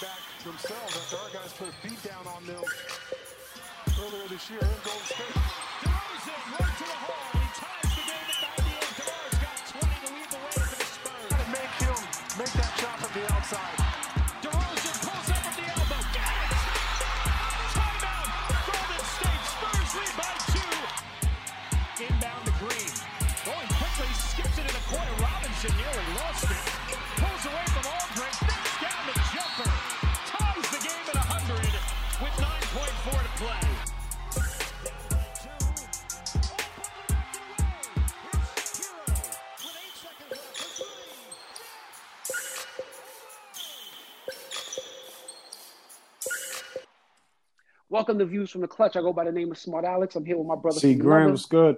back themselves after our guys put a beat down on them earlier this year in Golden State. DeRozan Welcome to Views from the Clutch. I go by the name of Smart Alex. I'm here with my brother. See, from Graham was good.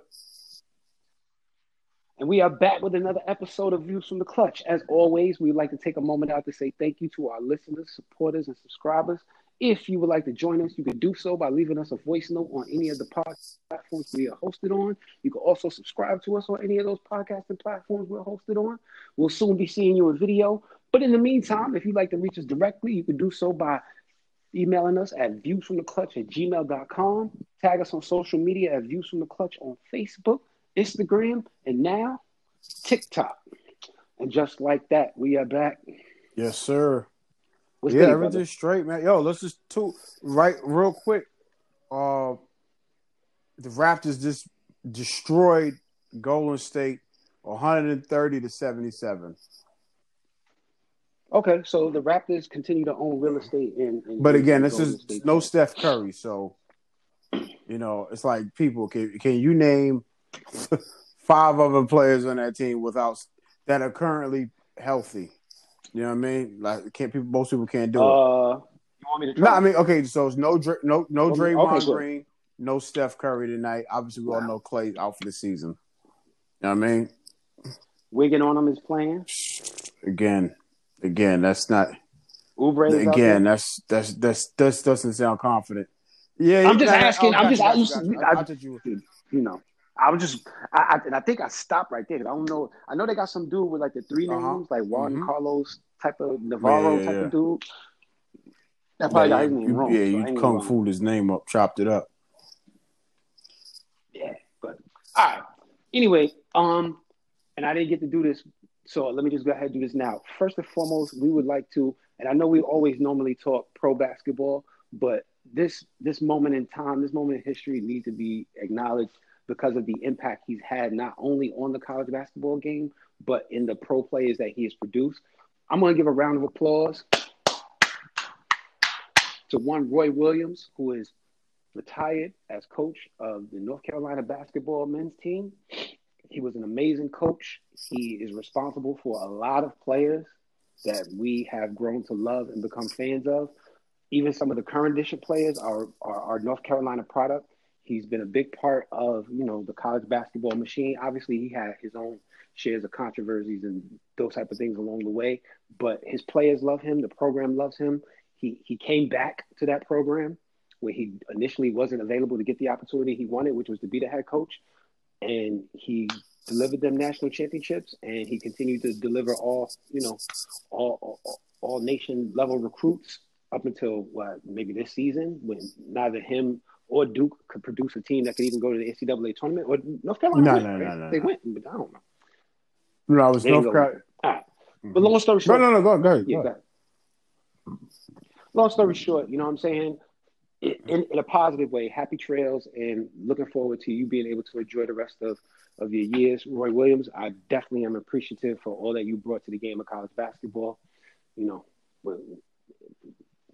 And we are back with another episode of Views from the Clutch. As always, we'd like to take a moment out to say thank you to our listeners, supporters, and subscribers. If you would like to join us, you can do so by leaving us a voice note on any of the podcast platforms we are hosted on. You can also subscribe to us on any of those podcasting platforms we're hosted on. We'll soon be seeing you in video. But in the meantime, if you'd like to reach us directly, you can do so by emailing us at viewsfromtheclutch at gmail.com. Tag us on social media at Views from the Clutch on Facebook, Instagram, and now TikTok. And just like that, we are back. Yes, sir. What's yeah, everything's straight, man. Yo, let's just two right real quick. Uh the Raptors just destroyed Golden State 130 to 77. Okay, so the Raptors continue to own real estate in. in But again, this is State. no Steph Curry, so you know, it's like people can can you name five other players on that team without that are currently healthy? You know what I mean? Like can't people most people can't do it. Uh, you want me to No, try? I mean, okay, so it's no Dra- no no Okay, Draymond okay, good. Green, no Steph Curry tonight. Obviously, we all Wow. know Clay out for the season. You know what I mean? Wiggin on him is playing. Again, again, that's not Oubre again. That's that's that's that doesn't sound confident. Yeah, I'm just asking- I'm just- I gotcha, just- gotcha. I- I you you know, I was just, I, I, and I think I stopped right there. I don't know. I know they got some dude with like the 3 Uh-huh. names, like Juan Mhm. Carlos type of Navarro Yeah, type yeah. of dude. That probably yeah, you, wrong. yeah, you kung fu his name up, chopped it up. Yeah, but all right. Anyway, um, and I didn't get to do this, so let me just go ahead and do this now. First and foremost, we would like to, and I know we always normally talk pro basketball, but this this moment in time, this moment in history needs to be acknowledged because of the impact he's had not only on the college basketball game, but in the pro players that he has produced. I'm to give a round of applause to one Roy Williams, who is retired as coach of the North Carolina basketball men's team. He was an amazing coach. He is responsible for a lot of players that we have grown to love and become fans of. Even some of the current edition players are, are, are North Carolina product. He's been a big part of, you know, the college basketball machine. Obviously, he had his own shares of controversies and those type of things along the way, but his players love him. The program loves him. He he came back to that program where he initially wasn't available to get the opportunity he wanted, which was to be the head coach. And he delivered them national championships, and he continued to deliver all, you know, all all, all nation level recruits up until what maybe this season when neither him or Duke could produce a team that could even go to the NCAA tournament. Or North Carolina, No, went, no, right? no, no, they no. went, but I don't know. No, it was North Carolina. All right. Mm-hmm. But long story short, no, no, go, go, yeah, go. go ahead. Long story short, you know what I'm saying? In, in, a positive way, happy trails and looking forward to you being able to enjoy the rest of, of your years. Roy Williams, I definitely am appreciative for all that you brought to the game of college basketball. You know,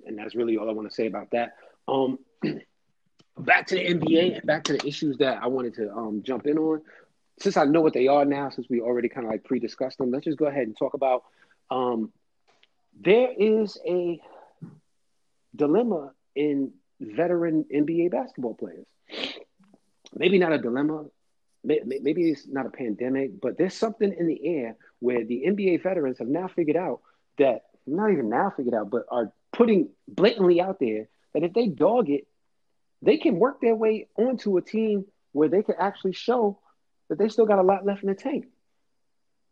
and that's really all I want to say about that. Um, back to the NBA and back to the issues that I wanted to um, jump in on. Since I know what they are now, since we already kind of like pre-discussed them, let's just go ahead and talk about. Um, there is a dilemma in veteran NBA basketball players. Maybe not a dilemma. may- may- Maybe it's not a pandemic, but there's something in the air where the NBA veterans have now figured out that, not even now figured out, but are putting blatantly out there that if they dog it, they can work their way onto a team where they can actually show that they still got a lot left in the tank.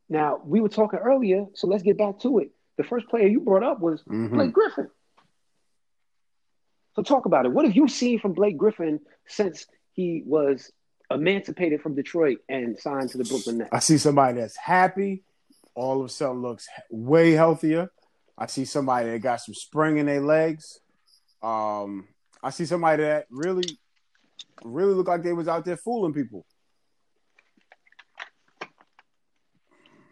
Now, we were talking earlier, so let's get back to it. The first player you brought up was Mhm. Blake Griffin. So talk about it. What have you seen from Blake Griffin since he was emancipated from Detroit and signed to the Brooklyn Nets? I see somebody that's happy, all of a sudden looks way healthier. I see somebody that got some spring in their legs. Um, I see somebody that really, really looked like they was out there fooling people.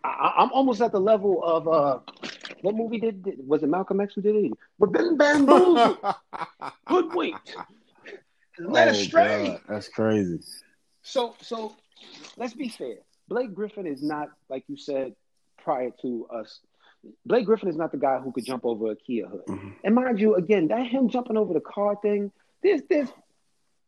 I, I'm almost at the level of uh, what movie did, did was it Malcolm X who did it? We've been bamboozled, hoodwinked, led Oh, astray. God, that's crazy. So, so let's be fair. Blake Griffin is not like you said prior to us. Blake Griffin is not the guy who could jump over a Kia hood. Mhm. And mind you, again, that him jumping over the car thing. There's, there's.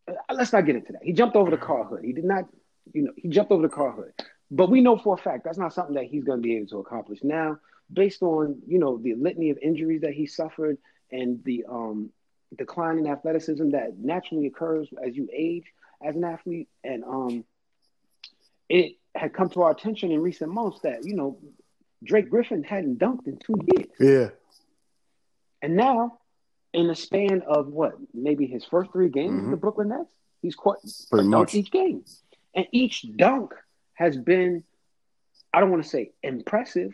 Uh, let's not get into that. He jumped over the car hood. He did not, you know, he jumped over the car hood. But we know for a fact that's not something that he's going to be able to accomplish now, based on you know the litany of injuries that he suffered and the um decline in athleticism that naturally occurs as you age as an athlete. And um, it had come to our attention in recent months that you know Blake Griffin hadn't dunked in two years, Yeah. and now in the span of what maybe his first three games Mhm. with the Brooklyn Nets, he's caught Pretty much. each game, and each dunk has been I don't want to say impressive,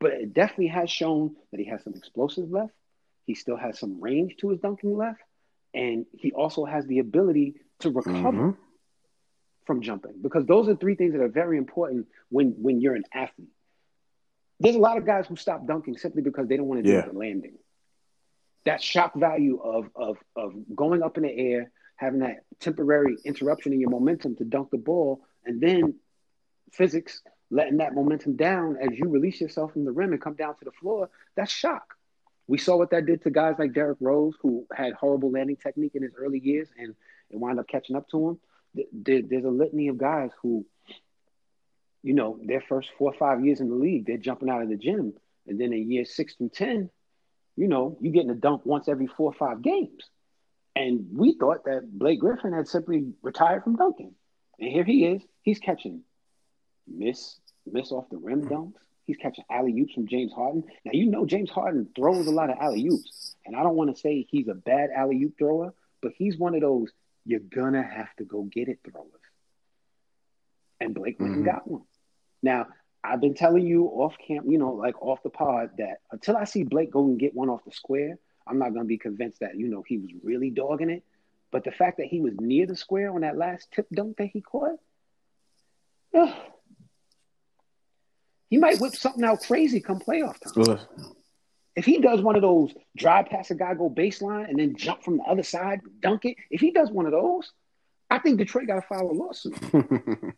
but it definitely has shown that he has some explosive left. He still has some range to his dunking left, and he also has the ability to recover Mhm. from jumping because those are three things that are very important when when you're an athlete. There's a lot of guys who stop dunking simply because they don't want to Yeah. do the landing. That shock value of of of going up in the air, having that temporary interruption in your momentum to dunk the ball, and then physics letting that momentum down as you release yourself from the rim and come down to the floor, that's shock. We saw what that did to guys like Derrick Rose, who had horrible landing technique in his early years, and it wound up catching up to him. There's a litany of guys who, you know, their first four or five years in the league, they're jumping out of the gym, and then in year six through ten, you know, you're getting a dunk once every four or five games. And we thought that Blake Griffin had simply retired from dunking, and here he is. He's catching miss miss off the rim dunks. He's catching alley oops from James Harden. Now you know James Harden throws a lot of alley oops, and I don't want to say he's a bad alley oop thrower, but he's one of those you're gonna have to go get it throwers. And Blake went and Mhm. got one. Now I've been telling you off camp, you know, like off the pod, that until I see Blake go and get one off the square, I'm not gonna be convinced that you know he was really dogging it. But the fact that he was near the square on that last tip dunk that he caught, ugh, he might whip something out crazy come playoff time. Ugh. If he does one of those drive past a guy, go baseline, and then jump from the other side, dunk it, if he does one of those, I think Detroit got to file a lawsuit.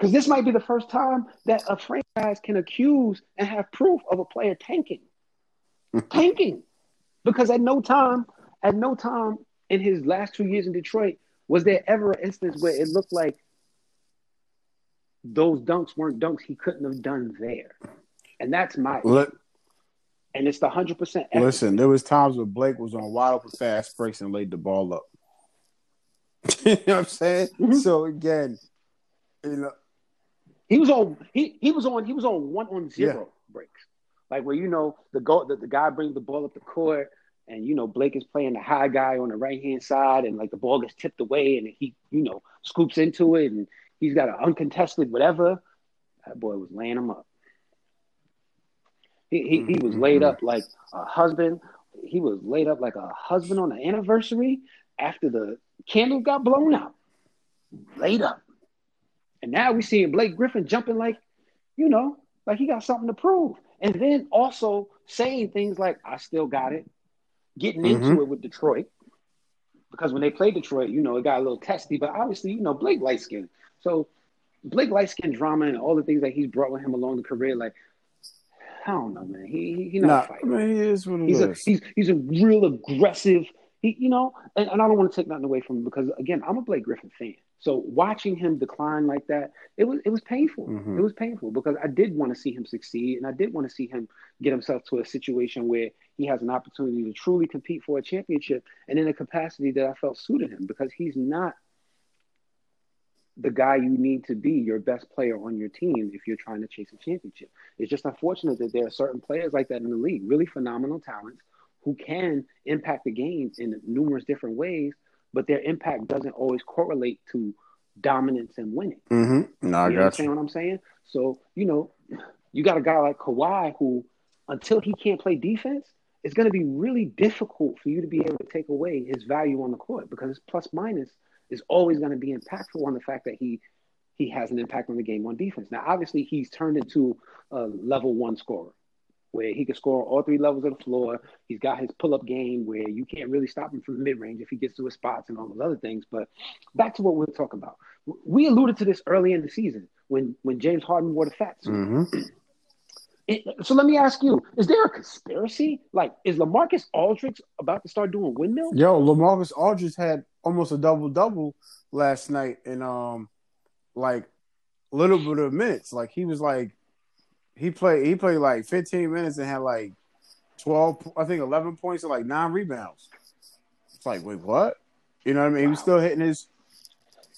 Because this might be the first time that a franchise can accuse and have proof of a player tanking. tanking. Because at no time, at no time in his last two years in Detroit, was there ever an instance where it looked like those dunks weren't dunks he couldn't have done there. And that's my Let- and it's the hundred percent. Listen, there was times where Blake was on wide open fast breaks and laid the ball up. you know what I'm saying? Mhm. So again, you know, He was on he he was on he was on one on zero breaks. Like where you know the go the, the guy brings the ball up the court and you know Blake is playing the high guy on the right hand side and like the ball gets tipped away and he you know scoops into it and he's got an uncontested whatever. That boy was laying him up. He he, he was laid up like a husband. He was laid up like a husband on the anniversary after the candles got blown out. Laid up. And now we seeing Blake Griffin jumping like, you know, like he got something to prove. And then also saying things like, I still got it, getting into Mhm. it with Detroit. Because when they played Detroit, you know, it got a little testy, but obviously, you know, Blake light skin. So Blake light skin drama and all the things that he's brought with him along the career, like, I don't know, man. He he, he not nah, fighter. mean, he is what He's a he's he's a real aggressive. He you know, and, and I don't want to take nothing away from him because again, I'm a Blake Griffin fan. So watching him decline like that, it was it was painful. Mhm. It was painful because I did want to see him succeed, and I did want to see him get himself to a situation where he has an opportunity to truly compete for a championship, and in a capacity that I felt suited him because he's not the guy you need to be your best player on your team if you're trying to chase a championship. It's just unfortunate that there are certain players like that in the league, really phenomenal talents, who can impact the game in numerous different ways, but their impact doesn't always correlate to dominance and winning. Mm-hmm. No, I you got understand you. what I'm saying? So, you know, you got a guy like Kawhi who, until he can't play defense, it's going to be really difficult for you to be able to take away his value on the court because his plus minus is always going to be impactful on the fact that he he has an impact on the game on defense. Now, obviously, he's turned into a level one scorer where he can score all three levels of the floor. He's got his pull up game where you can't really stop him from mid range if he gets to his spots and all those other things. But back to what we are talking about. We alluded to this early in the season when when James Harden wore the fat suit. Mm-hmm. It, so let me ask you: Is there a conspiracy? Like, is Lamarcus Aldridge about to start doing windmills? Yo, Lamarcus Aldridge had almost a double double last night in um like a little bit of minutes. Like he was like he played he played like 15 minutes and had like 12 I think 11 points and like nine rebounds. It's like wait what? You know what I mean? He was still hitting his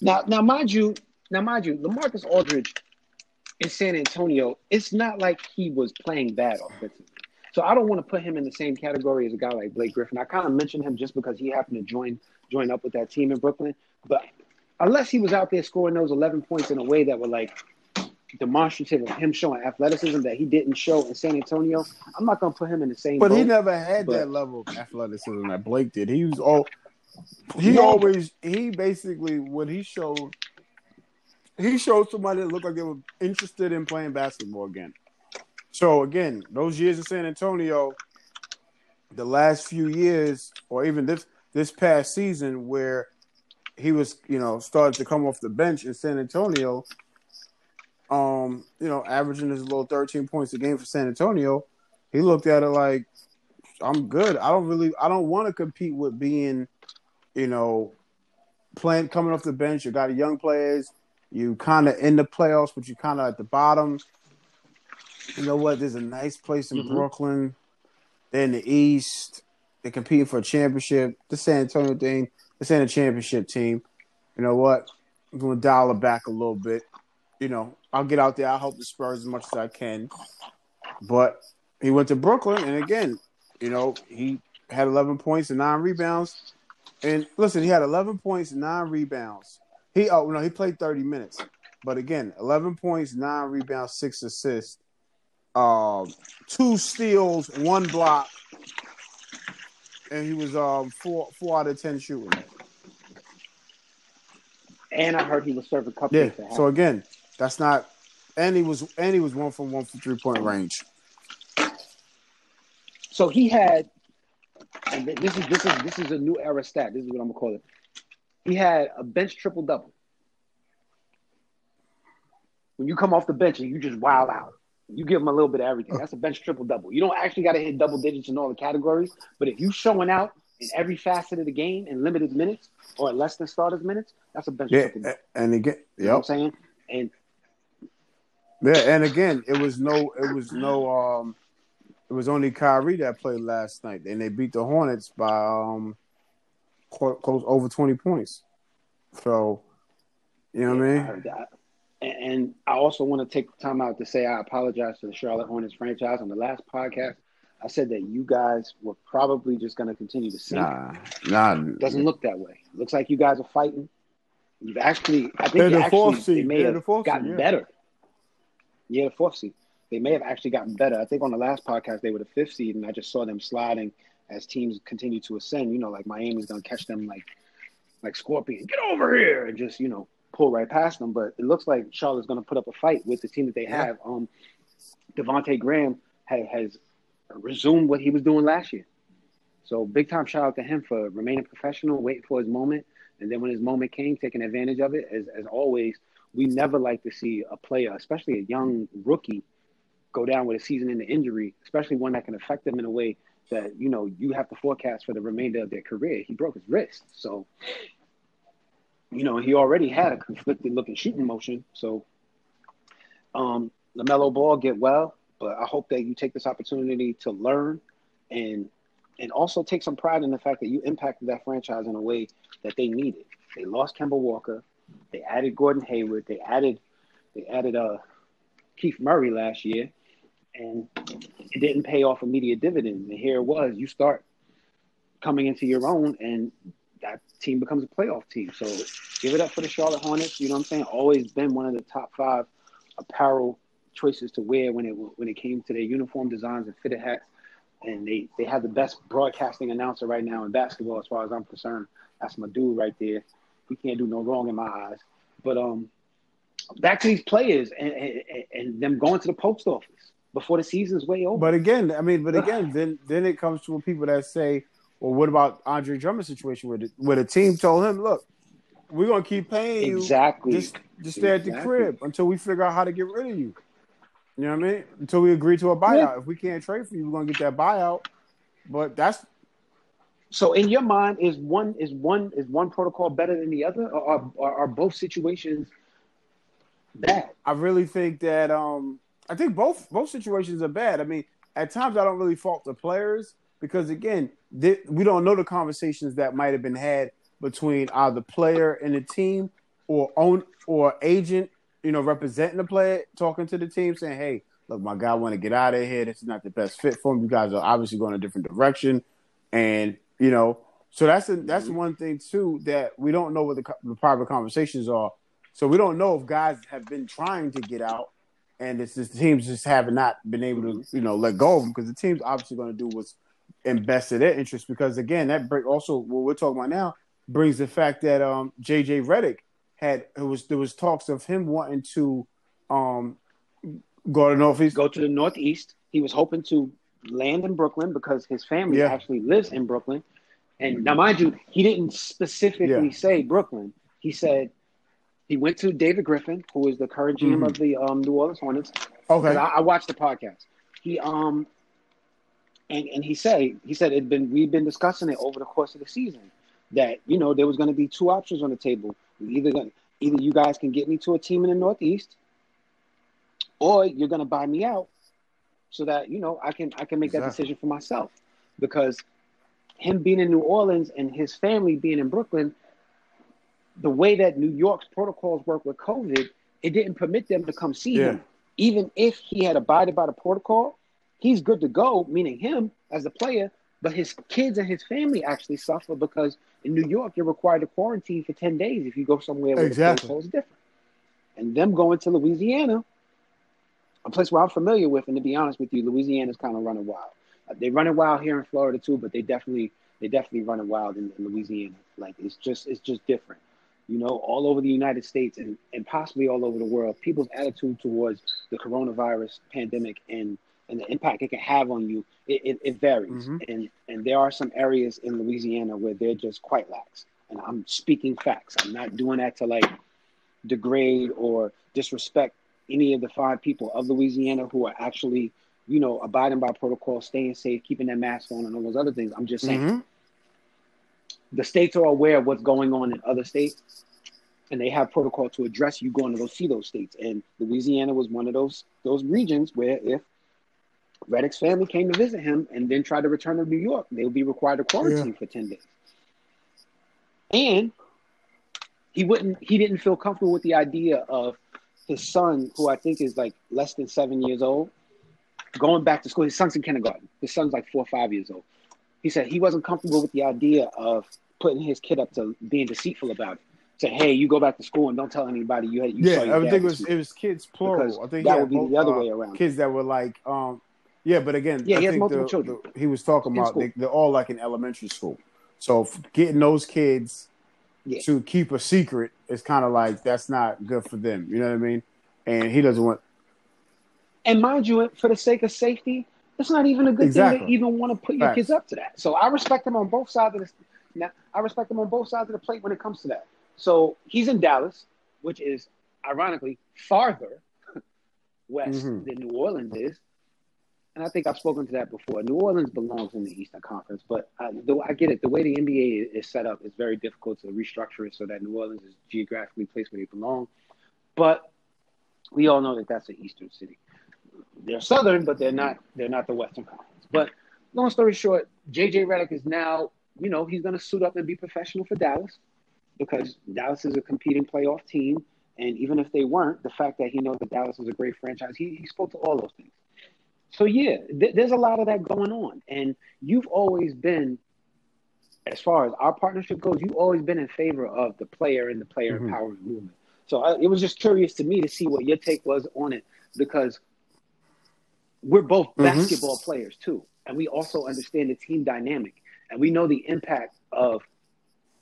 Now, now, mind you, now, mind you, Lamarcus Aldridge in San Antonio, it's not like he was playing bad offensively. So I don't want to put him in the same category as a guy like Blake Griffin. I kind of mentioned him just because he happened to join join up with that team in Brooklyn. But unless he was out there scoring those 11 points in a way that were like demonstrative of him showing athleticism that he didn't show in San Antonio, I'm not going to put him in the same. But he never had But- that level of athleticism that Blake did. He was all he No. always he basically what he showed he showed somebody that looked like they were interested in playing basketball again. So again, those years in San Antonio, the last few years, or even this this past season where he was, you know, started to come off the bench in San Antonio, um, you know, averaging his little 13 points a game for San Antonio, he looked at it like, I'm good. I don't really I don't want to compete with being, you know, playing coming off the bench. You got young players, you kind of in the playoffs, but you kind of at the bottom. You know what? There's a nice place in Mhm. Brooklyn. They're in the East. They're competing for a championship. The San Antonio thing, this ain't a championship team. You know what? I'm going to dial it back a little bit. You know, I'll get out there. I'll help the Spurs as much as I can. But he went to Brooklyn, and again, you know, he had 11 points and nine rebounds. And listen, he had 11 points and nine rebounds. He oh no, he played 30 minutes. But again, 11 points, nine rebounds, six assists, um, two steals, one block, and he was um four four out of ten shooting. And I heard he was serving cupcakes. Yeah. So again, that's not. And he was and he was one from one from three point range. So he had, and this is this is this is a new era stat. This is what I'm gonna call it. He had a bench triple double. When you come off the bench and you just wild out, you give him a little bit of everything. That's a bench triple double. You don't actually got to hit double digits in all the categories, but if you showing out in every facet of the game in limited minutes or less than starters minutes, that's a bench Yeah. triple double. And again, You know what yep. I'm saying? And Yeah. And again, it was no. It was no. Um. It was only Kyrie that played last night, and they beat the Hornets by um close, over twenty points. So, you know what I I mean? that. And, I also want to take the time out to say I apologize to the Charlotte Hornets franchise. On the last podcast, I said that you guys were probably just going to continue to sink. Nah, nah. Doesn't look that way. Looks like you guys are fighting. You've actually, I think They're you the fourth actually they may They're have the fourth gotten seed, yeah. better. Yeah, the fourth seed. They may have actually gotten better. I think on the last podcast they were the fifth seed, and I just saw them sliding as teams continue to ascend. You know, like Miami's to catch them like like Scorpion, get over here, and just you know pull right past them. But it looks like Charlotte's to put up a fight with the team that they Yeah. have. Um, Devonte' Graham has, has resumed what he was doing last year. So big time shout out to him for remaining professional, waiting for his moment, and then when his moment came, taking advantage of it. As as always, we never like to see a player, especially a young rookie, go down with a season-ending injury, especially one that can affect them in a way that you know you have to forecast for the remainder of their career. He broke his wrist, so you know he already had a conflicted-looking shooting motion. So, um, Lamelo Ball get well, but I hope that you take this opportunity to learn and and also take some pride in the fact that you impacted that franchise in a way that they needed. They lost Kemba Walker, they added Gordon Hayward, they added they added uh Keith Murray last year, and it didn't pay off immediate dividends. And here it was, you start coming into your own, and that team becomes a playoff team. So give it up for the Charlotte Hornets. You know what I'm saying? Always been one of the top five apparel choices to wear when it when it came to their uniform designs and fitted hats. And they they have the best broadcasting announcer right now in basketball, as far as I'm concerned. That's my dude right there. He can't do no wrong in my eyes. But um, back to these players and, and, and them going to the post office before the season's way over. But again, I mean, but again, then then it comes to people that say, well, what about Andre Drummond's situation where the, where the team told him, look, we're gonna keep paying you exactly. Just just stay exactly. at the crib until we figure out how to get rid of you. You know what I mean? Until we agree to a buyout. Yeah. If we can't trade for you, we're gonna get that buyout. But that's So in your mind, is one is one is one protocol better than the other, or are, are, are both situations bad? I really think that um I think both both situations are bad. I mean, at times I don't really fault the players because again, they, we don't know the conversations that might have been had between either player and the team or own or agent, you know, representing the player, talking to the team, saying, "Hey, look, my guy want to get out of here. This is not the best fit for him. You guys are obviously going a different direction." And you know, so that's a, that's mm-hmm. one thing too that we don't know what the, the private conversations are. So we don't know if guys have been trying to get out, and it's just the teams just have not been able to, you know, let go of them because the team's obviously going to do what's in best of their interest. Because again, that bring, also what we're talking about now brings the fact that um, JJ Redick had it was there was talks of him wanting to um, go to Northeast. Go to the Northeast. He was hoping to land in Brooklyn because his family Yeah. actually lives in Brooklyn. And now, mind you, he didn't specifically Yeah. say Brooklyn. He said he went to David Griffin, who is the current GM Mhm. of the um, New Orleans Hornets. Okay, I, I watched the podcast. He um and and he said he said it'd been we've been discussing it over the course of the season that you know there was going to be two options on the table. We either going either you guys can get me to a team in the Northeast, or you're going to buy me out so that you know I can I can make that decision for myself because him being in New Orleans and his family being in Brooklyn, the way that New York's protocols work with COVID, it didn't permit them to come see Yeah. him. Even if he had abided by the protocol, he's good to go, meaning him as a player, but his kids and his family actually suffer because in New York you're required to quarantine for 10 days if you go somewhere where Exactly. the protocol is different. And them going to Louisiana, a place where I'm familiar with, and to be honest with you, Louisiana's kind of running wild. Uh, They're running wild here in Florida too, but they definitely they definitely running wild in, in Louisiana. Like it's just it's just different. You know, all over the United States and, and possibly all over the world, people's attitude towards the coronavirus pandemic and, and the impact it can have on you, it, it, it varies. Mhm. And and there are some areas in Louisiana where they're just quite lax. And I'm speaking facts. I'm not doing that to like degrade or disrespect any of the five people of Louisiana who are actually, you know, abiding by protocol, staying safe, keeping their mask on, and all those other things. I'm just saying Mhm. The states are aware of what's going on in other states, and they have protocol to address you going to go see those states. And Louisiana was one of those those regions where if Redick's family came to visit him and then tried to return to New York, they would be required to quarantine for ten days. And he wouldn't. He didn't feel comfortable with the idea of his son, who I think is like less than seven years old, going back to school. His son's in kindergarten. His son's like four or five years old. He said he wasn't comfortable with the idea of putting his kid up to being deceitful about it. Say, hey, you go back to school and don't tell anybody you had. You saw Yeah, I think it was it was kids plural. Because I think that would be had the other uh, way around. Kids that were like, um, yeah, but again, Yeah, I he has multiple the- children. the- he was talking In about they, they're all like in elementary school, so getting those kids Yeah. to keep a secret is kind of like that's not good for them. You know what I mean? And he doesn't want. And mind you, for the sake of safety, it's not even a good thing to even want to put your Facts. kids up to that. So I respect him on both sides of the now. I respect him on both sides of the plate when it comes to that. So he's in Dallas, which is ironically farther west Mhm. than New Orleans is. And I think I've spoken to that before. New Orleans belongs in the Eastern Conference, but I, though I get it. The way the NBA is, is set up, is very difficult to restructure it so that New Orleans is geographically placed where they belong. But we all know that that's an Eastern city they're southern, but they're not they're not the Western Conference. But long story short, JJ Redick is now, you know, he's gonna suit up and be professional for Dallas because Dallas is a competing playoff team. And even if they weren't, the fact that he knows that Dallas is a great franchise, he, he spoke to all those things. So yeah, th- there's a lot of that going on. And you've always been as far as our partnership goes, you've always been in favor of the player and the player Mhm. empowerment movement. So I, it was just curious to me to see what your take was on it because we're both Mhm. basketball players too, and we also understand the team dynamic, and we know the impact of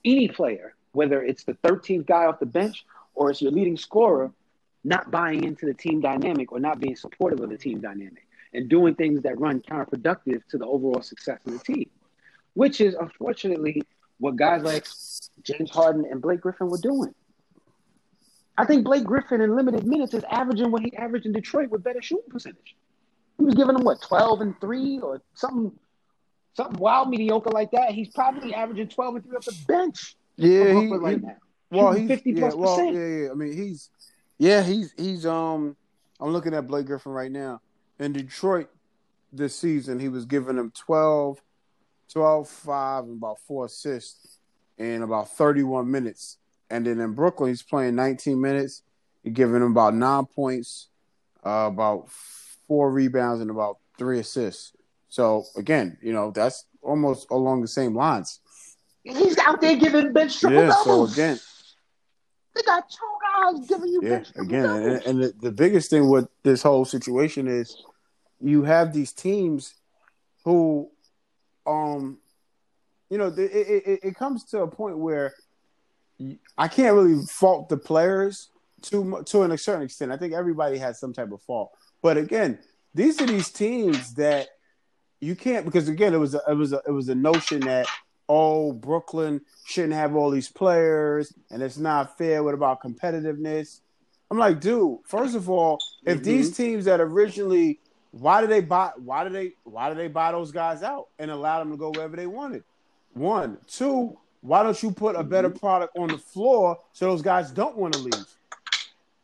any player, whether it's the 13th guy off the bench or it's your leading scorer, not buying into the team dynamic or not being supportive of the team dynamic and doing things that run counterproductive to the overall success of the team, which is unfortunately what guys like James Harden and Blake Griffin were doing. I think Blake Griffin in limited minutes is averaging what he averaged in Detroit with better shooting percentage. He was giving them what 12 and 3 or something something wild mediocre like that. He's probably averaging 12 and 3 off the bench Yeah, he, right he- now. well, he's 50 yeah, plus well, percent. yeah, yeah. I mean, he's yeah, he's he's um. I'm looking at Blake Griffin right now in Detroit this season. He was giving them 12, 12, 5, and about four assists in about 31 minutes. And then in Brooklyn, he's playing 19 minutes. He's giving them about nine points, uh, about four rebounds, and about three assists. So again, you know that's almost along the same lines. He's out there giving bench triple Yeah. So doubles. again, they got two guys giving you Yeah, bench triple again, and, doubles. and the, the biggest thing with this whole situation is you have these teams who, um, you know, the- it, it, it comes to a point where I can't really fault the players to to a certain extent. I think everybody has some type of fault, but again, these are these teams that you can't because again, it was a, it was a, it was a notion that oh Brooklyn shouldn't have all these players and it's not fair. What about competitiveness? I'm like, dude. First of all, if Mhm. these teams that originally, why did they buy? Why did they? Why did they buy those guys out and allow them to go wherever they wanted? One, two. Why don't you put a better product on the floor so those guys don't want to leave?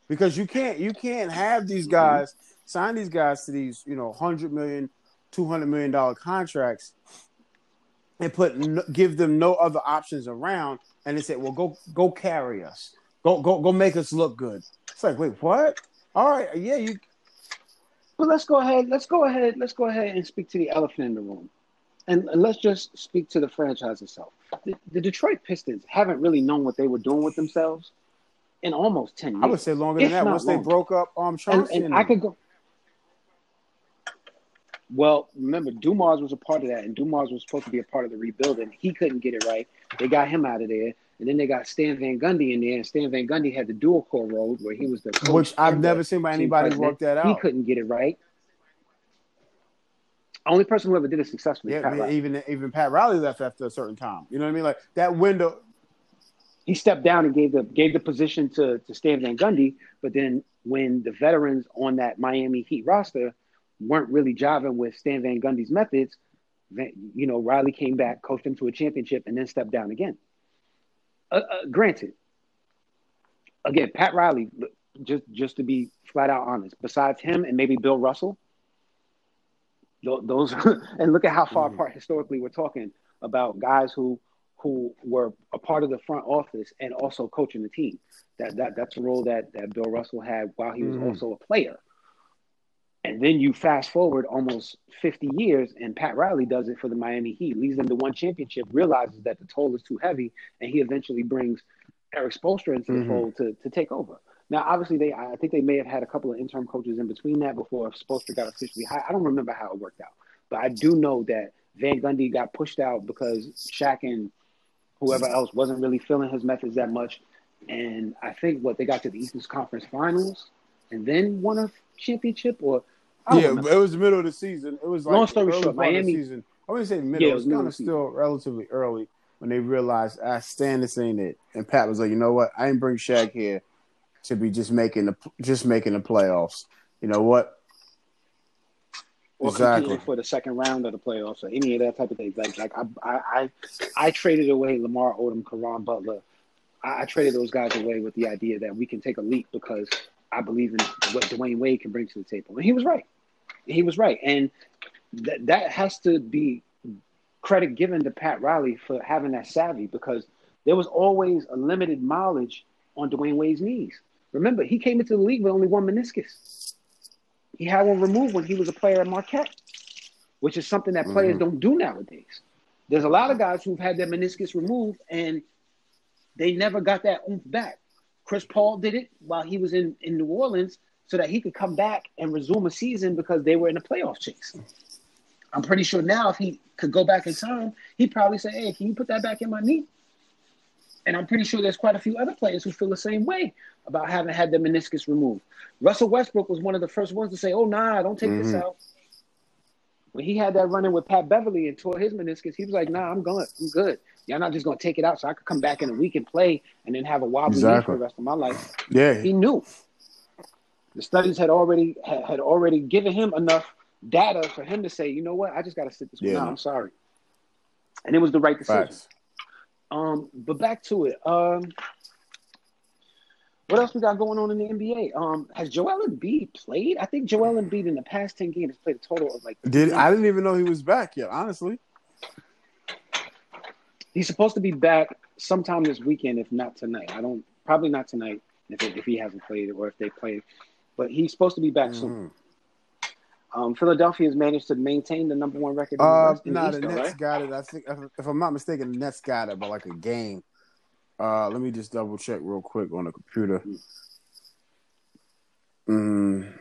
Because you can't you can't have these guys sign these guys to these you know hundred million, two hundred million dollar contracts and put no, give them no other options around and they said, well go go carry us go go go make us look good it's like wait what all right yeah you But let's go ahead. Let's go ahead. Let's go ahead and speak to the elephant in the room, and, let's just speak to the franchise itself. The, the Detroit Pistons haven't really known what they were doing with themselves in almost ten years. i would say longer than that once they broke up um Chauncey and and I could go. Well, remember, Dumars was a part of that, and Dumars was supposed to be a part of the rebuilding. He couldn't get it right. They got him out of there, and then they got Stan Van Gundy in there, and Stan Van Gundy had the dual core role where he was the coach which i've never seen by anybody work that out. He couldn't get it right. Only person who ever did it successfully. yeah Pat I mean, even even pat riley left after a certain time you know what i mean like that window he stepped down and gave the gave the position to to Stan Van Gundy. But then when the veterans on that Miami Heat roster weren't really jiving with Stan Van Gundy's methods, Van, you know Riley came back, coached him to a championship, and then stepped down again. Uh, uh, granted, again, Pat Riley, just just to be flat out honest, besides him and maybe Bill Russell, tho- those and look at how far Mhm. apart historically we're talking about guys who who were a part of the front office and also coaching the team. That that that's a role that that Bill Russell had while he was Mhm. also a player. And then you fast forward almost 50 years, and Pat Riley does it for the Miami Heat, leads them to one championship, realizes that the toll is too heavy, and he eventually brings Erik Spoelstra into the Mhm. fold to, to take over. Now, obviously, they I think they may have had a couple of interim coaches in between that before Spoelstra got officially hired. I don't remember how it worked out, but I do know that Van Gundy got pushed out because Shaq and whoever else wasn't really feeling his methods that much. And I think what they got to the Eastern Conference Finals and then won a championship, or yeah remember. but it was the middle of the season it was like Long story early short, part of the Miami- season i wouldn't say middle Yeah, it it was was kind of of the still relatively early when they realized I stand this ain't it and pat was like you know what i didn't bring Shaq here to be just making the just making the playoffs you know what or Exactly. for the second round of the playoffs or any of that type of thing. Like, like I, I, I, I traded away Lamar Odom, Caron Butler. I, I traded those guys away with the idea that we can take a leap because I believe in what Dwyane Wade can bring to the table, and he was right. He was right, and that that has to be credit given to Pat Riley for having that savvy because there was always a limited mileage on Dwyane Wade's knees. Remember, he came into the league with only one meniscus. He had one removed when he was a player at Marquette, which is something that players Mhm. don't do nowadays. There's a lot of guys who've had their meniscus removed and they never got that oomph back. Chris Paul did it while he was in, in New Orleans so that he could come back and resume a season because they were in a playoff chase. I'm pretty sure now if he could go back in time, he'd probably say, Hey, can you put that back in my knee? And I'm pretty sure there's quite a few other players who feel the same way about having had their meniscus removed. Russell Westbrook was one of the first ones to say, Oh, nah, don't take mm-hmm. this out. When he had that running with Pat Beverley and tore his meniscus, he was like, Nah, I'm good. I'm good. Y'all not just gonna take it out so I could come back in a week and play and then have a wobbly exactly. for the rest of my life. Yeah. He knew. The studies had already had, already given him enough data for him to say, you know what, I just gotta sit this yeah. one out. I'm sorry. And it was the right decision. Facts. Um, but back to it. Um, what else we got going on in the NBA? Um, has Joel Embiid played? I think Joel Embiid in the past ten games played a total of like. Did I didn't even know he was back yet? Honestly, he's supposed to be back sometime this weekend, if not tonight. I don't probably not tonight if it, if he hasn't played or if they played, but he's supposed to be back mm-hmm. soon. Um, Philadelphia has managed to maintain the number one record. Uh, the, nah, the, Nets right? got it. I think, if I'm not mistaken, the Nets got it by like a game. Uh, let me just double check real quick on the computer. Mm,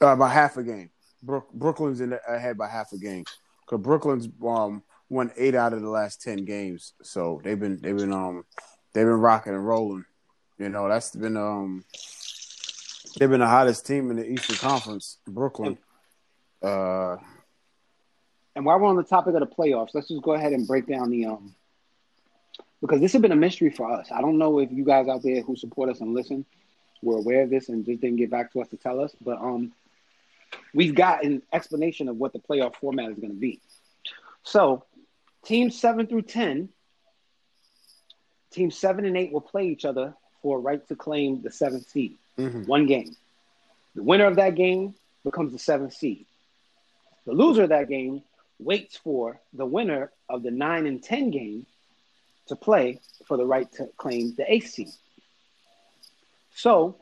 uh, by half a game. Brook, Brooklyn's in ahead by half a game because Brooklyn's um won eight out of the last ten games, so they've been they've been um they've been rocking and rolling. You know that's been um they've been the hottest team in the Eastern Conference, Brooklyn. Uh, and while we're on the topic of the playoffs, let's just go ahead and break down the um because this has been a mystery for us. I don't know if you guys out there who support us and listen were aware of this and just didn't get back to us to tell us, but um we've got an explanation of what the playoff format is going to be. So, teams 7 through 10, teams 7 and 8 will play each other for a right to claim the 7th seed. Mm-hmm. One game. The winner of that game becomes the 7th seed. The loser of that game waits for the winner of the 9 and 10 game to play for the right to claim the 8th seed. So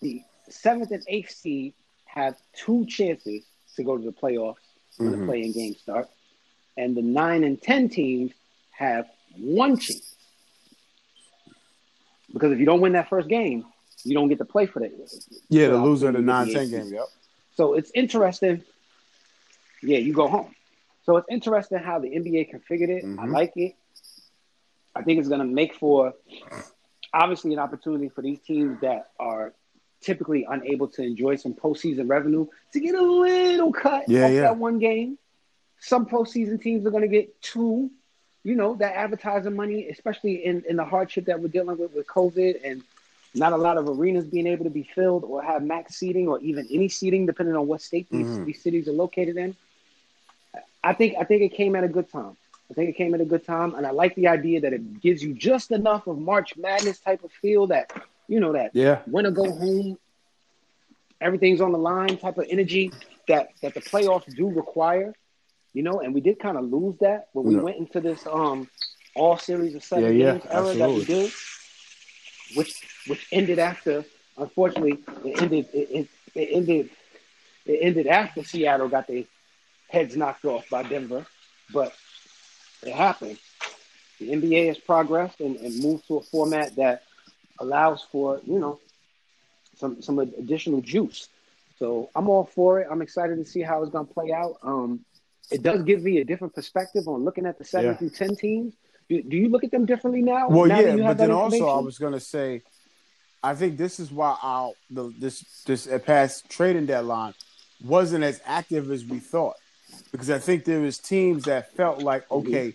the 7th and 8th seed have two chances to go to the playoffs when mm-hmm. the playing games start. And the 9 and 10 teams have one chance. Because if you don't win that first game, you don't get to play for that. Yeah, the loser of the 9 10 game, yep. So it's interesting yeah, you go home. So it's interesting how the NBA configured it. Mm-hmm. I like it. I think it's going to make for obviously an opportunity for these teams that are typically unable to enjoy some postseason revenue to get a little cut yeah, off yeah. that one game. Some postseason teams are going to get two. You know that advertising money, especially in, in the hardship that we're dealing with with COVID and not a lot of arenas being able to be filled or have max seating or even any seating, depending on what state these, mm-hmm. these cities are located in. I think I think it came at a good time. I think it came at a good time, and I like the idea that it gives you just enough of March Madness type of feel that you know that yeah win or go home, everything's on the line type of energy that that the playoffs do require. You know, and we did kind of lose that when we yeah. went into this um all series of seven yeah, games yeah, era absolutely. that we did, which which ended after unfortunately it ended it, it, it ended it ended after Seattle got their heads knocked off by Denver, but it happened. The NBA has progressed and, and moved to a format that allows for, you know, some some additional juice. So I'm all for it. I'm excited to see how it's going to play out. Um, it does give me a different perspective on looking at the seven yeah. through ten teams. Do, do, you look at them differently now? Well, now yeah, but then also I was going to say, I think this is why our the, this this uh, past trading deadline wasn't as active as we thought because I think there was teams that felt like, mm-hmm. okay,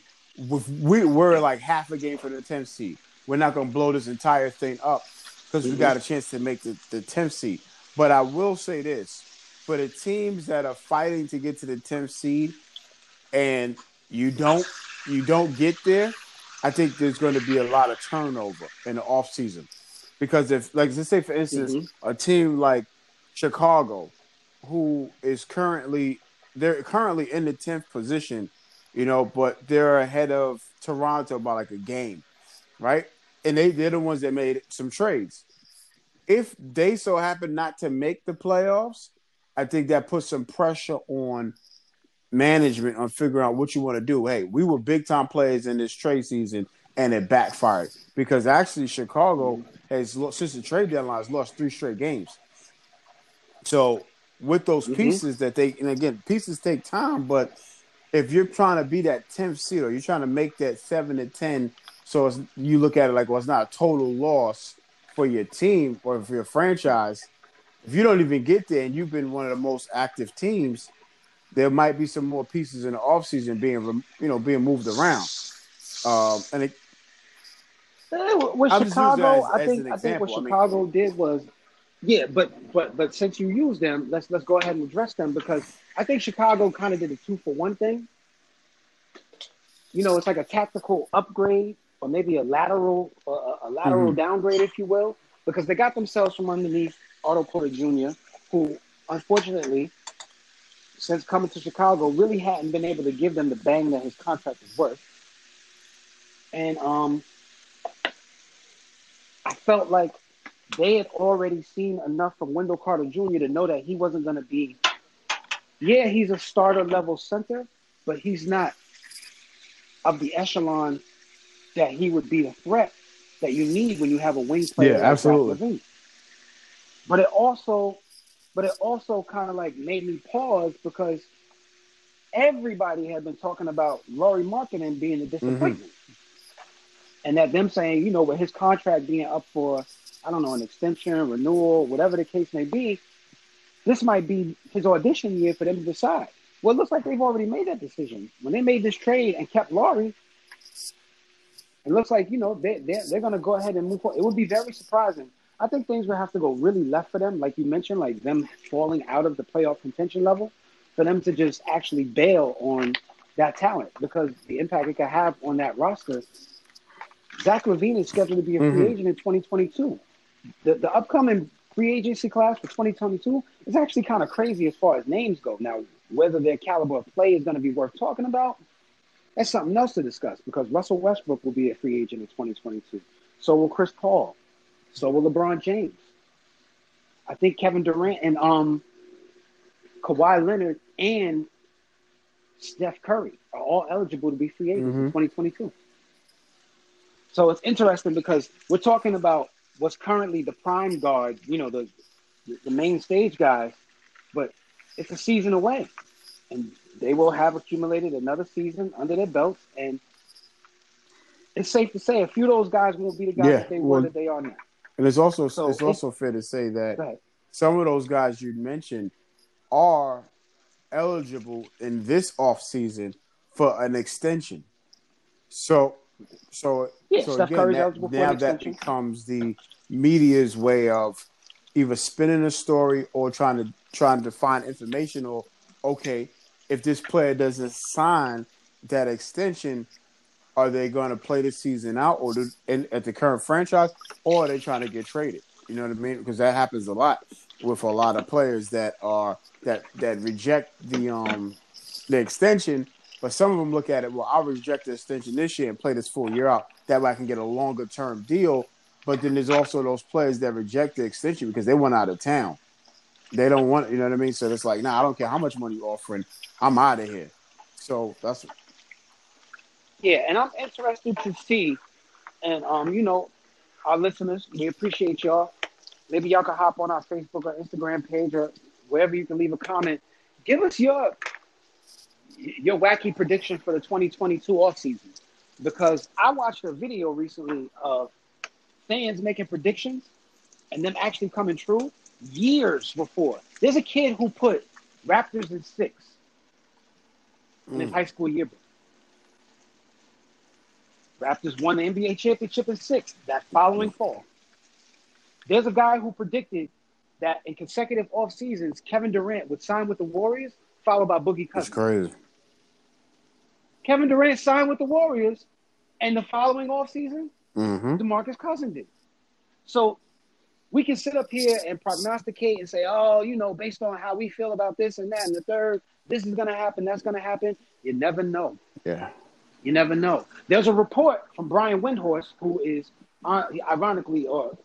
we we're like half a game for the 10th seed. We're not going to blow this entire thing up because we mm-hmm. got a chance to make the, the 10th seed. But I will say this for the teams that are fighting to get to the 10th seed and you don't you don't get there, I think there's going to be a lot of turnover in the off season. Because if like let's say for instance, mm-hmm. a team like Chicago, who is currently they're currently in the tenth position, you know, but they're ahead of Toronto by like a game, right? And they they're the ones that made some trades. If they so happen not to make the playoffs, I think that puts some pressure on management on figuring out what you want to do. Hey, we were big time players in this trade season, and it backfired because actually Chicago has since the trade deadline has lost three straight games. So with those mm-hmm. pieces that they and again pieces take time, but if you're trying to be that tenth seed or you're trying to make that seven to ten, so you look at it like well, it's not a total loss for your team or for your franchise. If you don't even get there and you've been one of the most active teams, there might be some more pieces in the offseason being you know being moved around. Um, and it, with Chicago, as, I think I think what Chicago I mean, did was yeah, but but but since you use them, let's let's go ahead and address them because I think Chicago kind of did a two for one thing. You know, it's like a tactical upgrade or maybe a lateral a, a lateral mm-hmm. downgrade, if you will, because they got themselves from underneath Otto Porter Jr., who unfortunately, since coming to Chicago, really hadn't been able to give them the bang that his contract is worth. And um, I felt like they had already seen enough from Wendell Carter Jr. to know that he wasn't going to be. Yeah, he's a starter level center, but he's not of the echelon that he would be a threat that you need when you have a wing player. Yeah, absolutely. But it also, but it also kind of like made me pause because everybody had been talking about Lauri Markkanen being a disappointment. Mm-hmm. And that them saying, you know, with his contract being up for I don't know, an extension, renewal, whatever the case may be, this might be his audition year for them to decide. Well, it looks like they've already made that decision. When they made this trade and kept Lauri, it looks like, you know, they, they're, they're going to go ahead and move forward. It would be very surprising. I think things would have to go really left for them, like you mentioned, like them falling out of the playoff contention level, for them to just actually bail on that talent because the impact it could have on that roster. Zach LaVine is scheduled to be a free mm-hmm. agent in 2022 the, the upcoming free agency class for 2022 is actually kind of crazy as far as names go. Now, whether their caliber of play is going to be worth talking about, that's something else to discuss because Russell Westbrook will be a free agent in 2022. So will Chris Paul. So will LeBron James. I think Kevin Durant and um Kawhi Leonard and Steph Curry are all eligible to be free agents mm-hmm. in 2022. So it's interesting because we're talking about what's currently the prime guard, you know, the the main stage guys, but it's a season away, and they will have accumulated another season under their belts, and it's safe to say a few of those guys won't be the guys yeah, that they well, were that they are now. And it's also so it's, it's also fair to say that some of those guys you mentioned are eligible in this off season for an extension. So so, yeah, so Steph again, that, now that becomes the media's way of either spinning a story or trying to trying to find information or okay, if this player doesn't sign that extension, are they going to play the season out or do, in, at the current franchise, or are they trying to get traded? You know what I mean? Because that happens a lot with a lot of players that are that that reject the um the extension but some of them look at it, well, I'll reject the extension this year and play this full year out. That way I can get a longer term deal. But then there's also those players that reject the extension because they went out of town. They don't want, you know what I mean? So it's like, nah, I don't care how much money you're offering. I'm out of here. So that's. Yeah, and I'm interested to see, and um, you know, our listeners, we appreciate y'all. Maybe y'all can hop on our Facebook or Instagram page or wherever you can leave a comment. Give us your your wacky prediction for the 2022 offseason because I watched a video recently of fans making predictions and them actually coming true years before. There's a kid who put Raptors in six in his mm. high school yearbook. Raptors won the NBA championship in six that following fall. There's a guy who predicted that in consecutive off seasons, Kevin Durant would sign with the Warriors, followed by Boogie Cousins. That's crazy. Kevin Durant signed with the Warriors, and the following offseason, mm-hmm. DeMarcus Cousins did. So we can sit up here and prognosticate and say, oh, you know, based on how we feel about this and that and the third, this is going to happen, that's going to happen. You never know. Yeah. You never know. There's a report from Brian Windhorst, who is, uh, ironically, or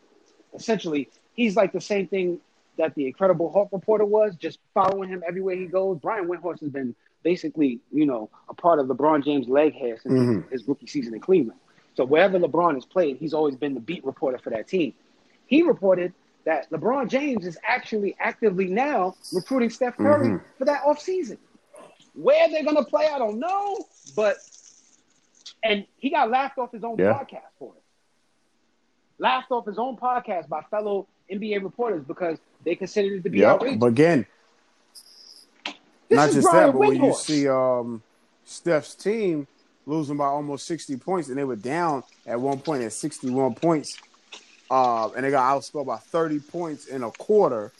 essentially, he's like the same thing that the Incredible Hulk reporter was, just following him everywhere he goes. Brian Windhorst has been basically, you know, a part of LeBron James' leg hair since Mhm. his rookie season in Cleveland. So wherever LeBron has played, he's always been the beat reporter for that team. He reported that LeBron James is actually actively now recruiting Steph Curry Mhm. for that offseason. Where they're gonna play, I don't know, but and he got laughed off his own Yeah. podcast for it. Laughed off his own podcast by fellow NBA reporters because they considered it to be Yeah, outrageous. but again, This not just Brian that, but when you see um, Steph's team losing by almost 60 points, and they were down at one point at 61 points, uh, and they got outscored by 30 points in a quarter,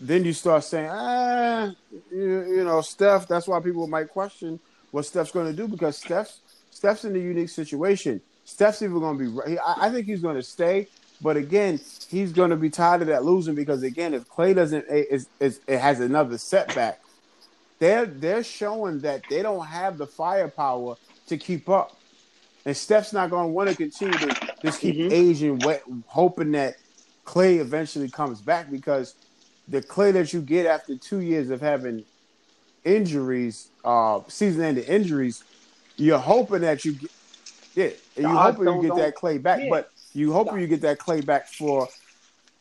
then you start saying, ah, you, you know, Steph, that's why people might question what Steph's going to do because Steph's, Steph's in a unique situation. Steph's even going to be, I think he's going to stay. But again, he's going to be tired of that losing because again, if Clay doesn't, is, is it has another setback, they're they're showing that they don't have the firepower to keep up. And Steph's not going to want to continue to just keep Mhm. aging, wet, hoping that Clay eventually comes back because the Clay that you get after two years of having injuries, uh, season-ending injuries, you're hoping that you get, yeah, you hoping you get that Clay back, yeah. but you hoping you get that Clay back for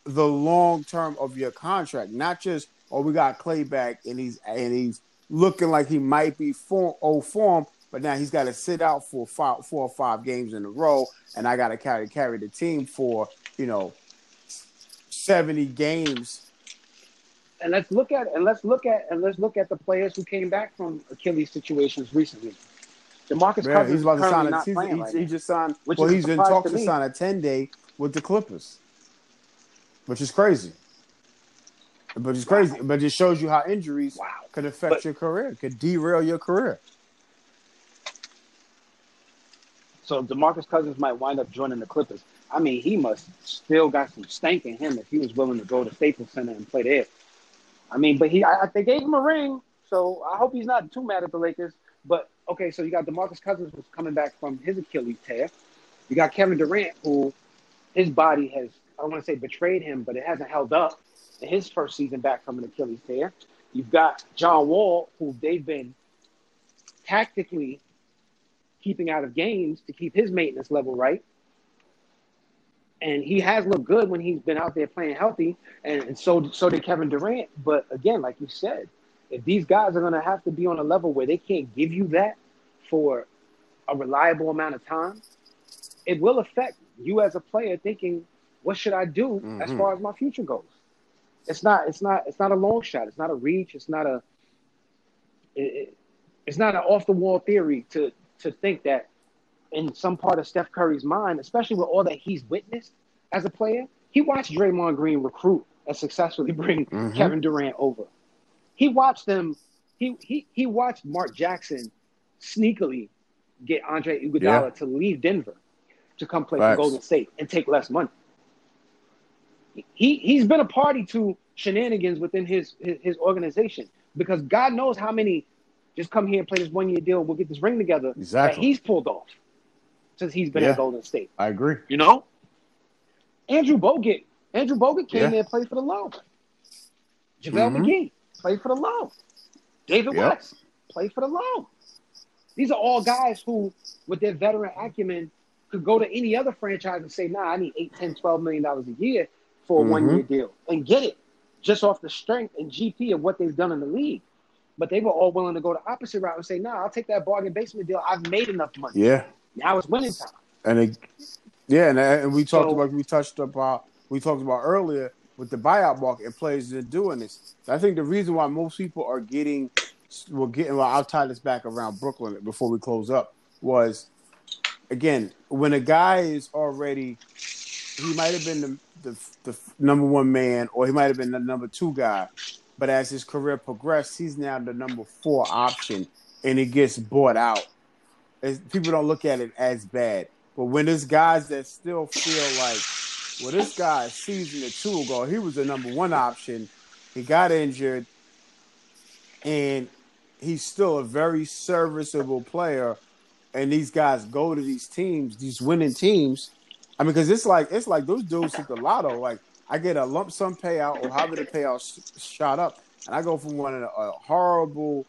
the long term of your contract, not just oh we got Clay back and he's and he's looking like he might be form, old form, but now he's got to sit out for five, four or five games in a row, and I got to carry carry the team for you know seventy games. and let's look at and let's look at and let's look at the players who came back from Achilles situations recently. DeMarcus Yeah, Cousins he's about to sign a. He's, playing he, right he just signed. Which well, he's in talks to to sign a ten day with the Clippers, which is crazy. But it's crazy. But it shows you how injuries Wow. could affect But- your career, could derail your career. So DeMarcus Cousins might wind up joining the Clippers. I mean, he must still got some stank in him if he was willing to go to Staples Center and play there. I mean, but he, I- they gave him a ring, so I hope he's not too mad at the Lakers. But okay, so you got DeMarcus Cousins who's coming back from his Achilles tear. You got Kevin Durant who his body has, I don't want to say betrayed him, but it hasn't held up in his first season back from an Achilles tear. You've got John Wall who they've been tactically keeping out of games to keep his maintenance level right. And he has looked good when he's been out there playing healthy, and, and so so did Kevin Durant. But again, like you said, if these guys are going to have to be on a level where they can't give you that for a reliable amount of time, it will affect you as a player thinking, "What should I do as Mhm. far as my future goes?" It's not. It's not. It's not a long shot. It's not a reach. It's not a. It, it- it's not an off the wall theory to to think that in some part of Steph Curry's mind, especially with all that he's witnessed as a player, he watched Draymond Green recruit and successfully bring Mhm. Kevin Durant over. He watched them. He he he watched Mark Jackson sneakily get Andre Iguodala Yeah. to leave Denver to come play Facts. for Golden State and take less money. He he's been a party to shenanigans within his his, his organization because God knows how many just come here and play this one year deal. We'll get this ring together Exactly. that he's pulled off since he's been Yeah. at Golden State. I agree. You know, Andrew Bogut. Andrew Bogut came Yeah. there and played for the low. JaVale Mhm. McGee played for the low. David Yep. West played for the low. These are all guys who, with their veteran acumen, could go to any other franchise and say, nah, I need 8, 10, 12 million dollars a year for a Mhm. one year deal and get it just off the strength and GP of what they've done in the league. But they were all willing to go the opposite route and say, nah, I'll take that bargain basement deal. I've made enough money. Yeah. Now it's winning time. And it, yeah, and, and we talked So- about we touched about we talked about earlier with the buyout market and players are doing this. I think the reason why most people are getting we're getting well, I'll tie this back around Brooklyn before we close up was again when a guy is already he might have been the, the the number one man or he might have been the number two guy, but as his career progressed, he's now the number four option, and it gets bought out it's, people don't look at it as bad. But when there's guys that still feel like, well, this guy season or two ago, he was the number one option. He got injured, and he's still a very serviceable player. And these guys go to these teams, these winning teams. I mean, because it's like it's like those dudes hit the lotto. Like I get a lump sum payout, or however the payout sh- shot up, and I go from one of a horrible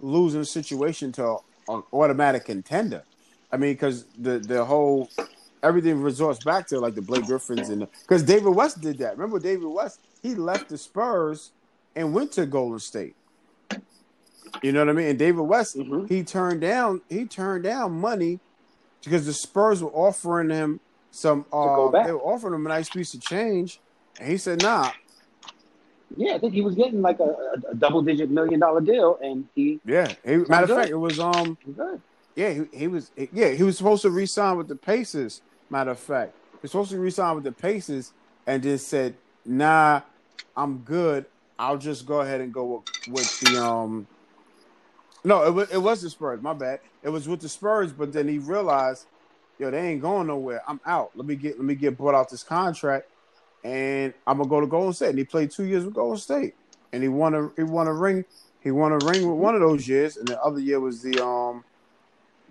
losing situation to an automatic contender. I mean, because the the whole everything resorts back to like the Blake Griffins and because David West did that. Remember David West? He left the Spurs and went to Golden State. You know what I mean? And David West, Mhm. he turned down he turned down money because the Spurs were offering him some uh, they were offering him a nice piece of change. And he said, nah, Yeah, I think he was getting like a, a, a double digit million dollar deal, and he yeah. He, matter of fact, it was um good. Yeah, he, he was. Yeah, he was supposed to resign with the Pacers. Matter of fact, he was supposed to resign with the Pacers, and then said, "Nah, I'm good. I'll just go ahead and go with, with the um." No, it was it was the Spurs. My bad. It was with the Spurs, but then he realized, yo, they ain't going nowhere. I'm out. Let me get let me get bought out this contract, and I'm gonna go to Golden State. And he played two years with Golden State, and he won a he won a ring. He won a ring with one of those years, and the other year was the um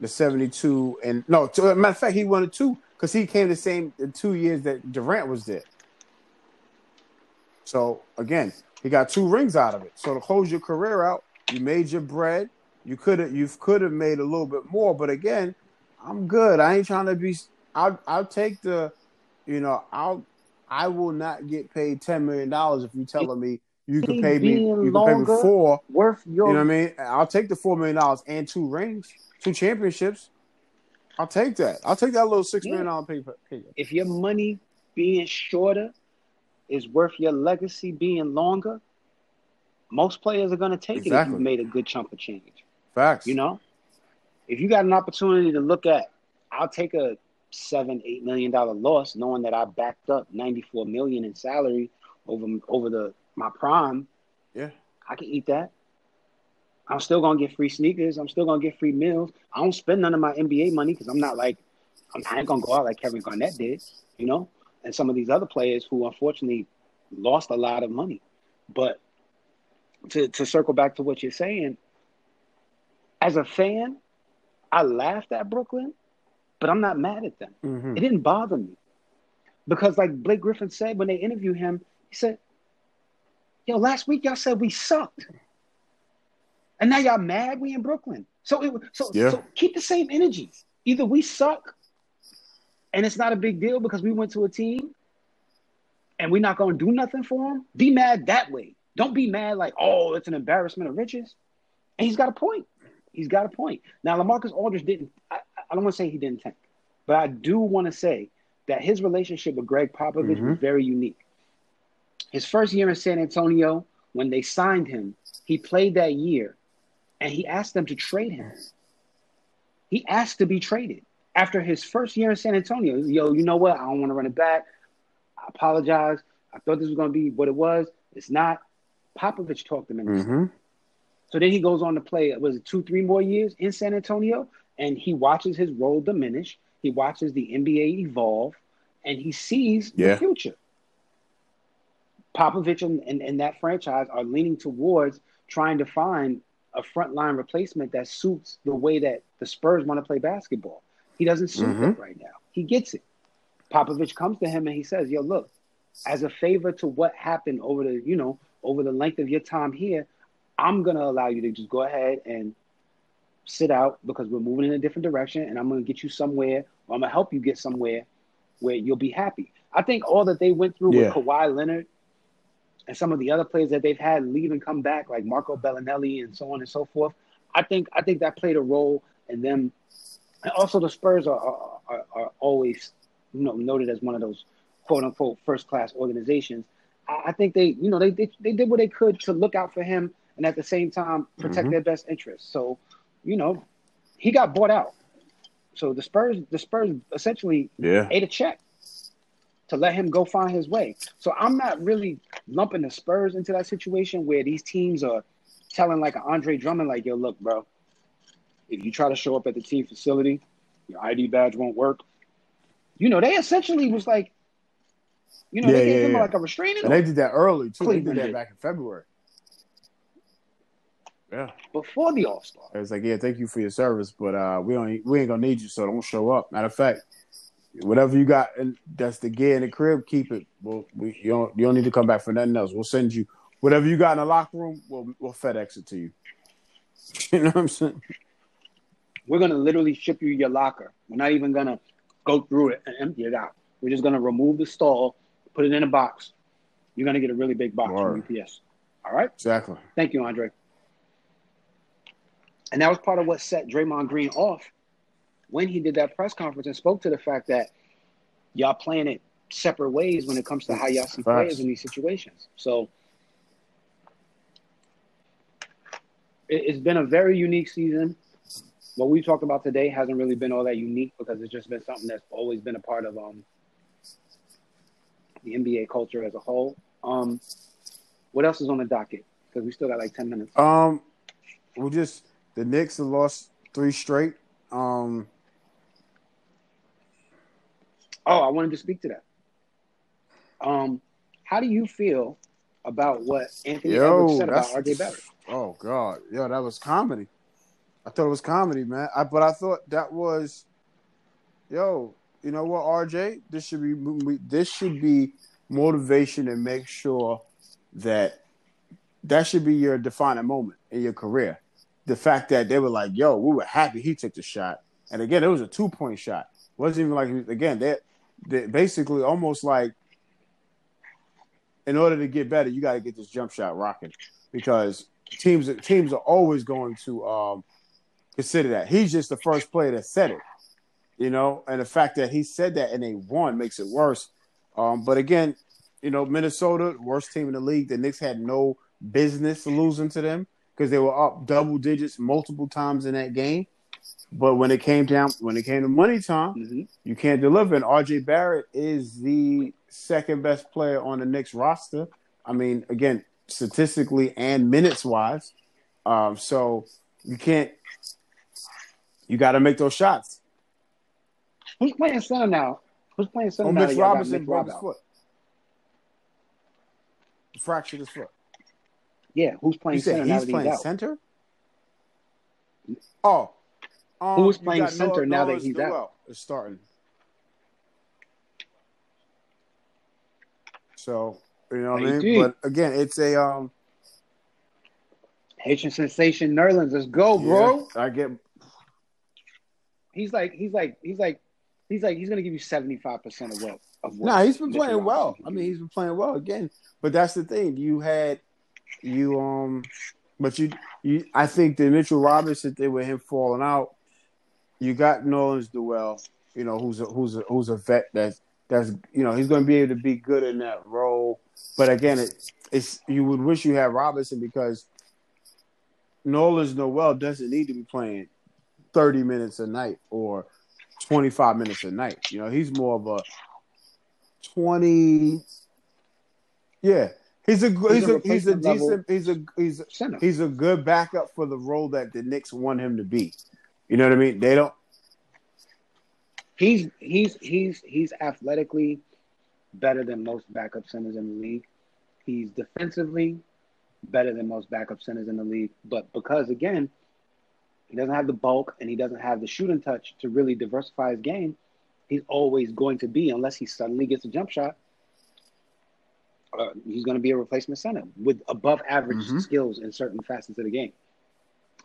the 72 and no to, uh, matter of fact he won it two because he came the same the two years that Durant was there. So again he got two rings out of it. So to close your career out you made your bread. You could have you could have made a little bit more but again i'm good. I ain't trying to be i'll i'll take the you know i'll i will not get paid 10 million dollars if you're telling me you can pay me you can pay me four Worth your you know what I mean? I'll take the four million dollars and two rings, two championships. I'll take that. I'll take that little six Yeah. million dollar pay. pay. if your money being shorter is worth your legacy being longer, most players are going to take it if you've made a good chunk of change. Facts. You know, if you got an opportunity to look at, I'll take a seven, eight million dollar loss, knowing that I backed up ninety four million in salary over over the my prime. Yeah. I can eat that. I'm still gonna get free sneakers. I'm still gonna get free meals. I don't spend none of my NBA money because I'm not like I'm, I ain't gonna go out like Kevin Garnett did, you know, and some of these other players who unfortunately lost a lot of money. But to to circle back to what you're saying, as a fan, I laughed at Brooklyn, but I'm not mad at them. Mhm. It didn't bother me because, like Blake Griffin said when they interviewed him, he said, "Yo, last week y'all said we sucked, and now y'all mad we in Brooklyn. So it so, Yeah. so keep the same energy. Either we suck, and it's not a big deal because we went to a team, and we're not going to do nothing for them. Be mad that way. Don't be mad like, oh, it's an embarrassment of riches. And he's got a point. He's got a point. Now, LaMarcus Aldridge didn't. I, I don't want to say he didn't tank, but I do want to say that his relationship with Gregg Popovich was mm-hmm. very unique. His first year in San Antonio, when they signed him, he played that year, and he asked them to trade him. He asked to be traded after his first year in San Antonio. Yo, you know what? I don't want to run it back. I apologize. I thought this was going to be what it was. It's not. Popovich talked him into. Mhm. So then he goes on to play, was it two, three more years in San Antonio? And he watches his role diminish. He watches the NBA evolve, and he sees Yeah. the future. Popovich and, and, and that franchise are leaning towards trying to find a frontline replacement that suits the way that the Spurs want to play basketball. He doesn't suit Mhm. that right now. He gets it. Popovich comes to him and he says, "Yo, look, as a favor to what happened over the, you know, over the length of your time here, I'm gonna allow you to just go ahead and sit out because we're moving in a different direction, and I'm gonna get you somewhere, or I'm gonna help you get somewhere where you'll be happy. I think all that they went through Yeah. with Kawhi Leonard and some of the other players that they've had leave and come back, like Marco Belinelli and so on and so forth. I think I think that played a role in them. And also, the Spurs are are, are, always you know noted as one of those quote unquote first class organizations. I, I think they you know they, they they did what they could to look out for him and at the same time protect Mhm. their best interests. So you know he got bought out. So the Spurs the Spurs essentially Yeah. ate a check to let him go find his way. So I'm not really lumping the Spurs into that situation where these teams are telling like Andre Drummond, like, yo, look, bro, if you try to show up at the team facility, your ID badge won't work. You know, they essentially was like, you know, Yeah, they gave yeah, him yeah. like a restraining And they did that early too. Cleveland they did that did. back in February. Yeah. before the All Star. It was like, yeah, thank you for your service, but uh, we don't, we ain't gonna need you, so don't show up. Matter of fact, whatever you got, and that's the gear in the crib, keep it. Well, we you don't you don't need to come back for nothing else. We'll send you whatever you got in the locker room. We'll we'll FedEx it to you. You know what I'm saying? We're gonna literally ship you your locker. We're not even gonna go through it and empty it out. We're just gonna remove the stall, put it in a box. You're gonna get a really big box Word. from UPS. All right. Exactly. Thank you, Andre. And that was part of what set Draymond Green off when he did that press conference and spoke to the fact that y'all playing it separate ways when it comes to how y'all see players in these situations. So it, it's been a very unique season. What we talked about today hasn't really been all that unique because it's just been something that's always been a part of um, the NBA culture as a whole. Um, what else is on the docket? Because we still got like ten minutes. Um, we just the Knicks have lost three straight. Um, Oh, I wanted to speak to that. Um, how do you feel about what Anthony Edwards said about RJ Barrett? oh god, yo, that was comedy. I thought it was comedy, man. I, but I thought that was, yo, you know what, RJ, this should be we- this should be motivation and make sure that that should be your defining moment in your career. The fact that they were like, yo, we were happy he took the shot, and again, it was a two point shot. It wasn't even like again they, they basically almost like in order to get better, you got to get this jump shot rocking because teams teams are always going to um, consider that. He's just the first player that said it, you know, and the fact that he said that and they won makes it worse. Um, but again, you know, Minnesota, worst team in the league. The Knicks had no business losing to them because they were up double digits multiple times in that game. But when it came down, when it came to money time, hmm you can't deliver. And RJ Barrett is the second best player on the Knicks roster. I mean, again, statistically and minutes wise. Um, so you can't. You got to make those shots. Who's playing center now? Who's playing center Oh, now? Mitch that y'all got Robinson broke his foot. Fractured his foot. Yeah, who's You playing center said he's playing center. Oh, um, Who's playing center now that he's out? Is starting. So you know what I mean. But again, it's a um. Haitian sensation Nerlens, let's go, bro. yeah, I get He's like, he's like, he's like, he's like, he's gonna give you seventy five percent of what of what. No, he's been playing well. I mean, he's been playing well again. But that's the thing. You had you um, but you you. I think the Mitchell Robinson thing with him falling out. You got Nerlens Noel. You know who's a who's a who's a vet that's that's you know he's going to be able to be good in that role. But again, it, it's you would wish you had Robinson because Nerlens Noel doesn't need to be playing thirty minutes a night or twenty five minutes a night. You know he's more of a 20 yeah he's a he's a a he's a level decent he's a he's a, he's a good backup for the role that the Knicks want him to be you know what I mean they don't He's he's he's he's athletically better than most backup centers in the league. He's defensively better than most backup centers in the league. But because again, he doesn't have the bulk and he doesn't have the shooting touch to really diversify his game, he's always going to be, unless he suddenly gets a jump shot, uh, he's going to be a replacement center with above average Mhm. skills in certain facets of the game.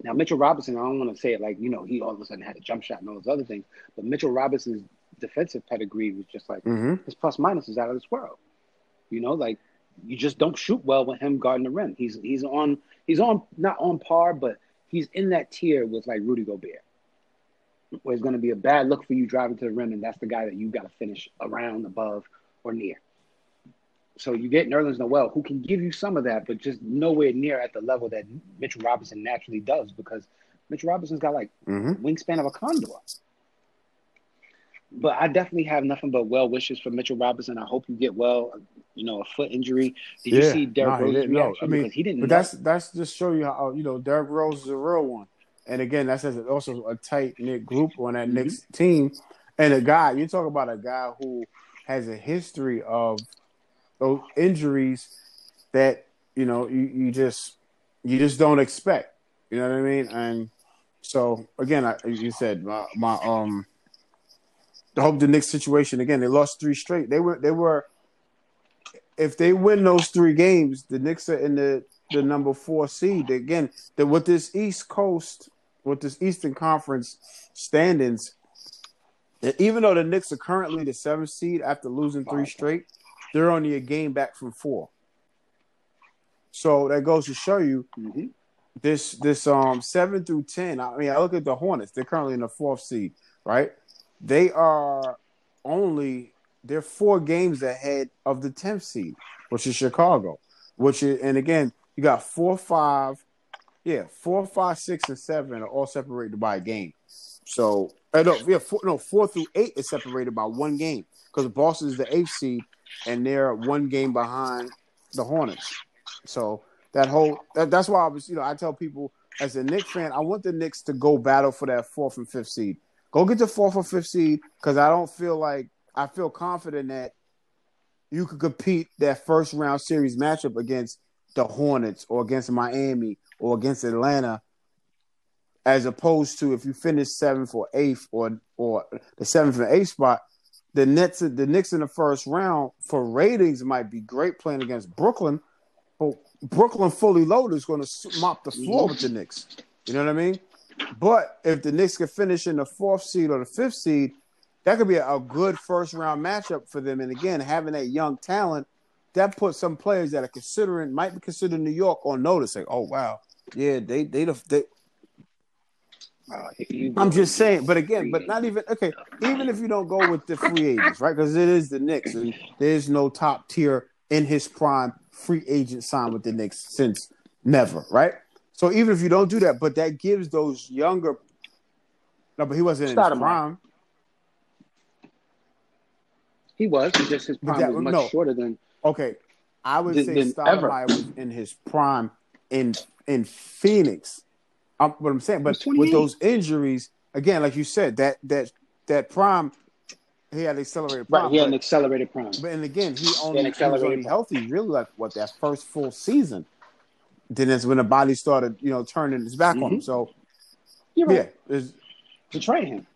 Now, Mitchell Robinson, I don't want to say it like, you know, he all of a sudden had a jump shot and all those other things, but Mitchell Robinson's defensive pedigree was just like mm-hmm. his plus minus is out of this world. You know, like you just don't shoot well with him guarding the rim. He's he's on he's on not on par, but he's in that tier with like Rudy Gobert. Where it's going to be a bad look for you driving to the rim, and that's the guy that you got to finish around, above, or near. So you get Nerlens Noel, who can give you some of that, but just nowhere near at the level that Mitchell Robinson naturally does, because Mitchell Robinson's got like Mm-hmm. wingspan of a condor. But I definitely have nothing but well wishes for Mitchell Robinson. I hope you get well. You know, a foot injury. Did you see Derrick Nah, he Rose's reaction? I mean, because he didn't. but know. that's that's just show you how you know Derrick Rose is a real one and again that's just also a tight knit group on that Mhm. Knicks team and a guy you talk about a guy who has a history of those injuries that you know you, you just you just don't expect you know what I mean and so again I, you said my, my um I hope the Knicks situation again. They lost three straight. They were they were if they win those three games, the Knicks are in the the number four seed. Again, that with this East Coast, with this Eastern Conference standings, even though the Knicks are currently the seventh seed after losing three straight, they're only a game back from four. So that goes to show you Mhm. this this um seven through ten. I mean, I look at the Hornets; they're currently in the fourth seed, right? They are only they're four games ahead of the tenth seed, which is Chicago. Which is, and again, you got four, five, yeah, four, five, six, and seven are all separated by a game. So, uh, no, yeah, four, no, four through eight is separated by one game because Boston is the eighth seed, and they're one game behind the Hornets. So that whole that, that's why I was, you know, I tell people as a Knicks fan, I want the Knicks to go battle for that fourth and fifth seed. Go get the fourth or fifth seed because I don't feel like I feel confident that you could compete that first round series matchup against the Hornets or against Miami or against Atlanta, as opposed to if you finish seventh or eighth or or the seventh and eighth spot. The Nets, the Knicks in the first round for ratings might be great playing against Brooklyn, but Brooklyn fully loaded is going to mop the floor with the Knicks. You know what I mean? But if the Knicks can finish in the fourth seed or the fifth seed, that could be a, good first round matchup for them. And again, having that young talent, that puts some players that are considering might be considered New York on notice. Like, oh wow, yeah, they they the they. Uh, I'm just saying, but again, but not even okay. Even if you don't go with the free agents, right? Because it is the Knicks, and there's no top tier in his prime free agent signed with the Knicks since never, right? So even if you don't do that, but that gives those younger. No, but he wasn't in his Stoudemire. prime. he was, he just his prime that- was much no. shorter than Okay, I would Than- say. Stoudemire was in his prime in in Phoenix. Um, what I'm saying, but with those injuries, again, like you said, that that that prime, he had accelerated prime. right. He had an accelerated prime. but and again, he only he was accelerated only prime. healthy really like what that first full season. Then that's when the body started, you know, turning its back on him. Mhm. So You're yeah, right. it's, To train him.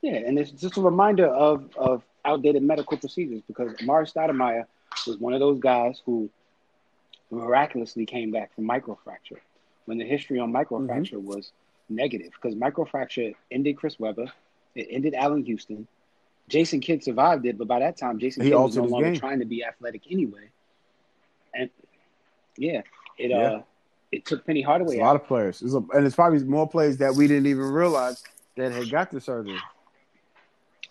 Yeah, and it's just a reminder of of outdated medical procedures because Amar'e Stoudemire was one of those guys who miraculously came back from microfracture when the history on microfracture Mm-hmm. was negative because microfracture ended Chris Webber, it ended Allan Houston. Jason Kidd survived it, but by that time, Jason He Kidd was no longer game. trying to be athletic anyway. And yeah, it Yeah. uh, it took Penny Hardaway a lot of players, It's a- and it's probably more players that we didn't even realize that had got the surgery.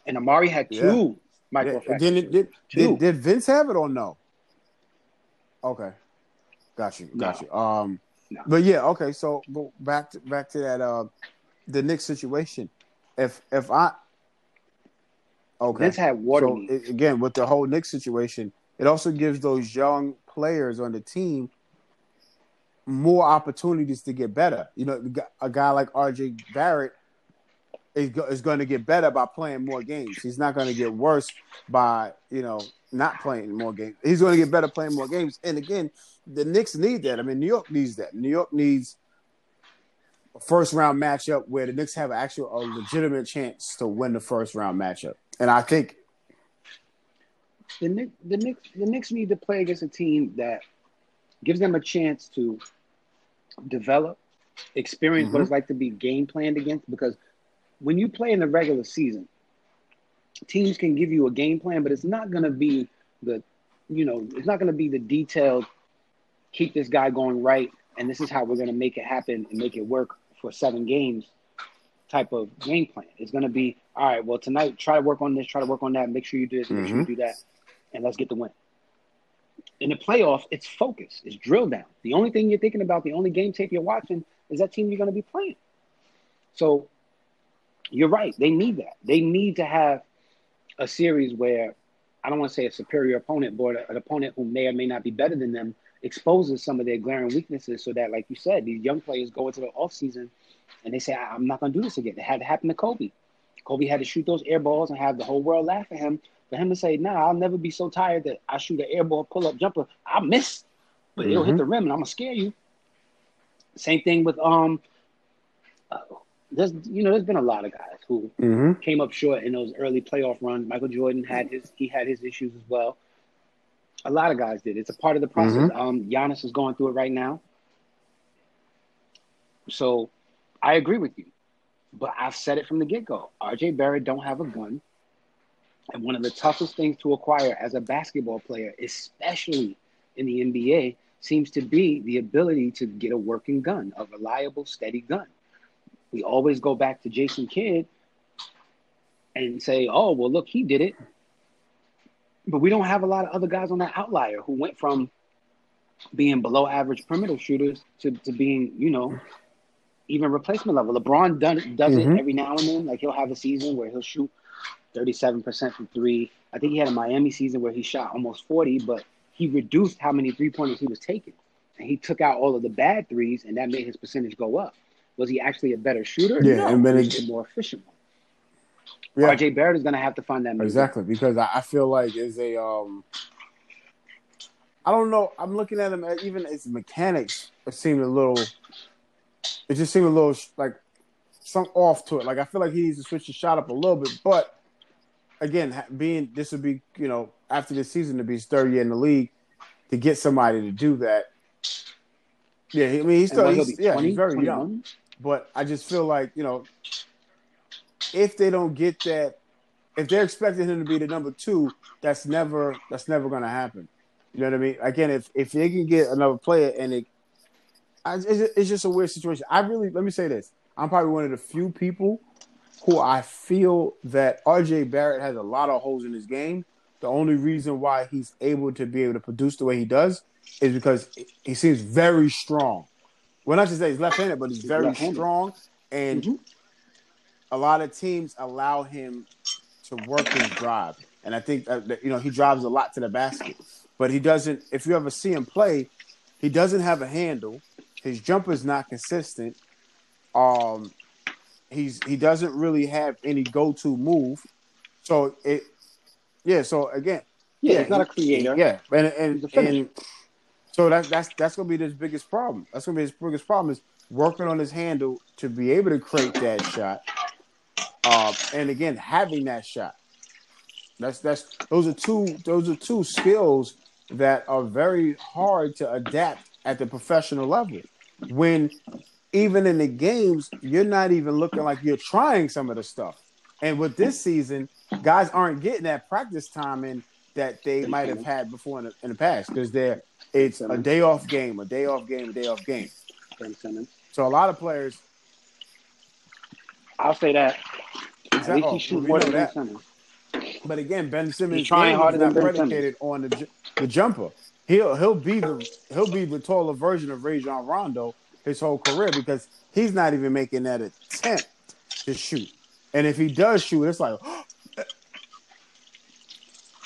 and Amar'e had two Yeah, microfractures. Did, it, did, did, did Vince have it or no? Okay, got you, got No. you. Um, No. but yeah, okay. So go back to back to that uh, the Knicks situation. If if I okay, Vince had water so again with the whole Knicks situation, it also gives those young players on the team more opportunities to get better. You know, a guy like RJ Barrett is, go, is going to get better by playing more games. He's not going to get worse by you know not playing more games. He's going to get better playing more games. And again, the Knicks need that. I mean, New York needs that. New York needs a first round matchup where the Knicks have an actual a legitimate chance to win the first round matchup. And I think the Knicks, the Knicks, the Knicks need to play against a team that gives them a chance to develop, experience what Mhm. it's like to be game planned against. Because when you play in the regular season, teams can give you a game plan, but it's not going to be the, you know, it's not going to be the detailed. Keep this guy going right, and this is how we're going to make it happen and make it work for seven games. Type of game plan. It's going to be all right. Well, tonight, try to work on this, try to work on that. Make sure you do this, make sure you mm-hmm. do that, and let's get the win. In the playoffs, it's focus, it's drill down. The only thing you're thinking about, the only game tape you're watching, is that team you're going to be playing. So, you're right. They need that. They need to have a series where I don't want to say a superior opponent, but an opponent who may or may not be better than them exposes some of their glaring weaknesses, so that, like you said, these young players go into the offseason and they say, "I- "I'm not going to do this again." It had to happen to Kobe. Kobe had to shoot those air balls and have the whole world laugh at him. For him to say, "Nah, I'll never be so tired that I shoot an air ball, pull up jumper, I'll miss, but it'll hit Mhm. the rim and I'm gonna scare you." Same thing with um. Uh, there's you know there's been a lot of guys who Mhm. came up short in those early playoff runs. Michael Jordan had his he had his issues as well. A lot of guys did. It's a part of the process. Um, Giannis is going through it right now. So I agree with you. But I've said it from the get go. RJ Barrett don't have a gun. And one of the toughest things to acquire as a basketball player, especially in the NBA, seems to be the ability to get a working gun, a reliable, steady gun. We always go back to Jason Kidd and say, oh, well, look, he did it. But we don't have a lot of other guys on that outlier who went from being below average perimeter shooters to, to being, you know, even replacement level. LeBron done, does Mhm. it every now and then. Like he'll have a season where he'll shoot 37% from three. I think he had a Miami season where he shot almost 40, but he reduced how many three pointers he was taking. And he took out all of the bad threes, and that made his percentage go up. Was he actually a better shooter? Yeah, no, and then he a more efficient one. Yeah, RJ Barrett is going to have to find that middle. exactly. Because I, I feel like is a um, I don't know. I'm looking at him at even his mechanics seemed a little. It just seemed a little like some off to it. Like I feel like he needs to switch his shot up a little bit. But again, being this would be you know after this season to be his third year in the league to get somebody to do that. Yeah, I mean he's still he's, yeah 20, he's very 21? young. But I just feel like you know if they don't get that, if they're expecting him to be the number two, that's never that's never going to happen. You know what I mean? Again, if if they can get another player and it, I, it's, it's just a weird situation. I really let me say this: I'm probably one of the few people who I feel that RJ Barrett has a lot of holes in his game. The only reason why he's able to be able to produce the way he does is because he seems very strong. Well, not just say he's left-handed, but he's very strong, and Mhm. a lot of teams allow him to work his drive, and I think uh, that, you know he drives a lot to the basket, but he doesn't. If you ever see him play, he doesn't have a handle. His jumper's not consistent. Um, he's he doesn't really have any go-to move. So it, yeah. So again, Yeah, he's not a creator. Yeah, and and, and so that's that's that's gonna be his biggest problem. That's gonna be his biggest problem is working on his handle to be able to create that shot. Uh, and again, having that shot. That's that's those are two those are two skills that are very hard to adapt at the professional level. When even in the games, you're not even looking like you're trying some of the stuff. And with this season, guys aren't getting that practice time in that they might have had before in the, in the past because they're it's a day off game, a day off game, a day off game. Ben Simmons. So a lot of players, I'll say that. At Exactly. least Oh, he shoots more than Ben. Simmons. but again, Ben Simmons trying harder than Ben predicated on the the jumper. He'll he'll be the he'll be the taller version of Rajon Rondo his whole career because he's not even making that attempt to shoot. And if he does shoot, it's like, oh,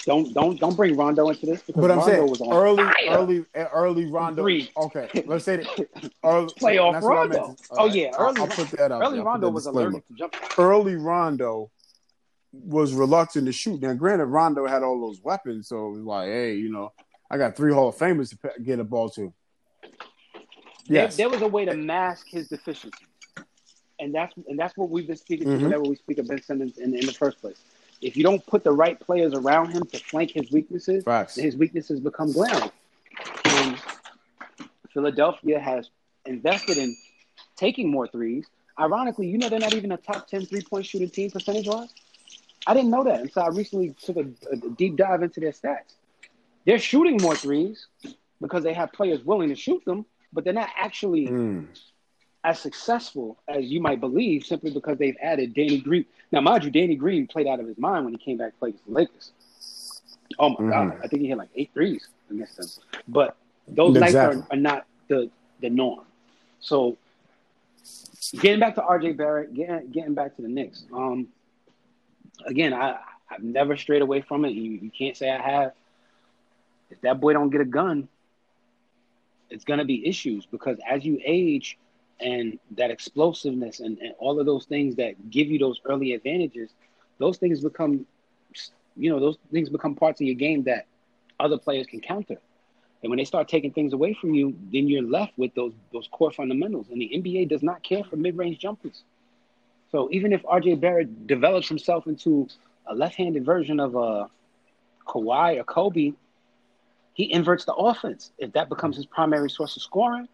Don't don't don't bring Rondo into this because but I'm Rondo saying was on early, fire. early, early Rondo. Three. Okay, let's say that early, Playoff that's what I Rondo. Oh, right, yeah, early- I'll, put that out. Early there. Rondo was allergic to jump. early Rondo was reluctant to shoot. Now, granted, Rondo had all those weapons, so it was like, hey, you know, I got three Hall of Famers to get a ball to. Yes, There, there was a way to mask his deficiency, and that's and that's what we've been speaking Mhm. to whenever we speak of Ben Simmons in, in the first place. If you don't put the right players around him to flank his weaknesses, facts. his weaknesses become glaring. And Philadelphia has invested in taking more threes. Ironically, you know they're not even a top 10 three point shooting team percentage wise. I didn't know that until I recently took a, a deep dive into their stats. They're shooting more threes because they have players willing to shoot them, but they're not actually Mm. As successful as you might believe simply because they've added Danny Green. Now, mind you, Danny Green played out of his mind when he came back to play against the Lakers. Oh my Mhm. God, I think he hit like eight threes against them. But those Exactly. nights are, are not the the norm. So, getting back to RJ Barrett, getting getting back to the Knicks. Um, again, I I've never strayed away from it. You you can't say I have. If that boy don't get a gun, it's gonna be issues because as you age and that explosiveness and, and all of those things that give you those early advantages, those things become, you know, those things become parts of your game that other players can counter. And when they start taking things away from you, then you're left with those those core fundamentals. And the NBA does not care for mid-range jumpers. So even if RJ Barrett develops himself into a left-handed version of a Kawhi or Kobe, he inverts the offense if that becomes his primary source of scoring.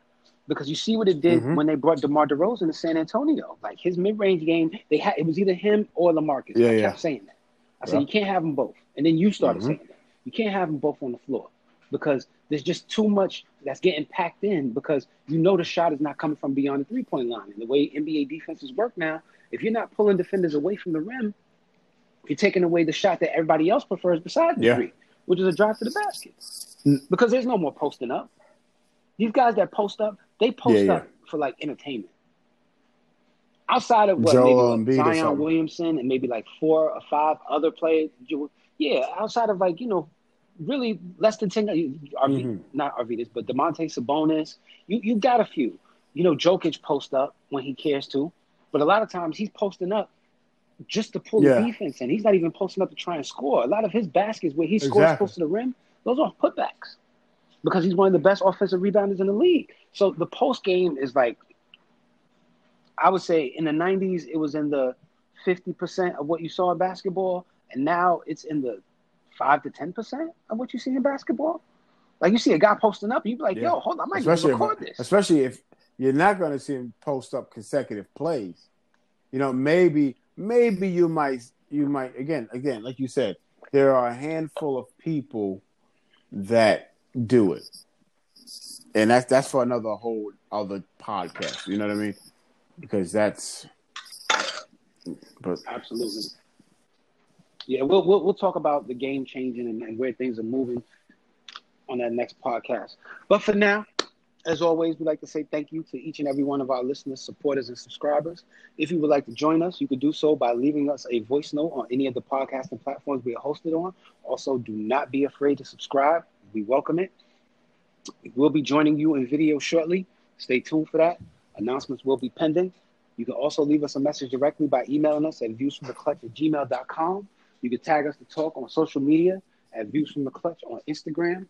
Because you see what it did Mhm. when they brought DeMar DeRozan to San Antonio. Like his mid-range game, they had it was either him or LaMarcus. Yeah, I yeah. kept saying that. I said you can't have them both, and then you started Mhm. saying that you can't have them both on the floor because there's just too much that's getting packed in because you know the shot is not coming from beyond the three-point line. And the way NBA defenses work now, if you're not pulling defenders away from the rim, you're taking away the shot that everybody else prefers besides the Yeah. three, which is a drive to the basket. Because there's no more posting up. These guys that post up, they post Yeah, yeah. up for like entertainment. Outside of what Joel maybe or Zion. Williamson and maybe like four or five other players, yeah, outside of like you know, really less than ten. RV, Mhm. Not Arvydas, but Domantas Sabonis. You you got a few. You know, Jokic post up when he cares to, but a lot of times he's posting up just to pull Yeah. the defense, and he's not even posting up to try and score. A lot of his baskets where he scores Exactly. close to the rim, those are putbacks because he's one of the best offensive rebounders in the league. So the post game is like, I would say in the '90s it was in the 50 percent of what you saw in basketball, and now it's in the five to 10 percent of what you see in basketball. Like you see a guy posting up, you be like, Yeah. "Yo, hold on, I might especially record if, this." especially if you're not going to see him post up consecutive plays. You know, maybe maybe you might you might again again like you said, there are a handful of people that do it, and that's that's for another whole other podcast. You know what I mean? Because that's but Absolutely. Yeah, we'll, we'll we'll talk about the game changing and, and where things are moving on that next podcast. But for now, as always, we'd like to say thank you to each and every one of our listeners, supporters, and subscribers. If you would like to join us, you could do so by leaving us a voice note on any of the podcasting platforms we are hosted on. Also, do not be afraid to subscribe. We welcome it. We'll be joining you in video shortly. Stay tuned for that. Announcements will be pending. You can also leave us a message directly by emailing us at viewsfromtheclutch at gmail.com. You can tag us to talk on social media at Views from the Clutch on Instagram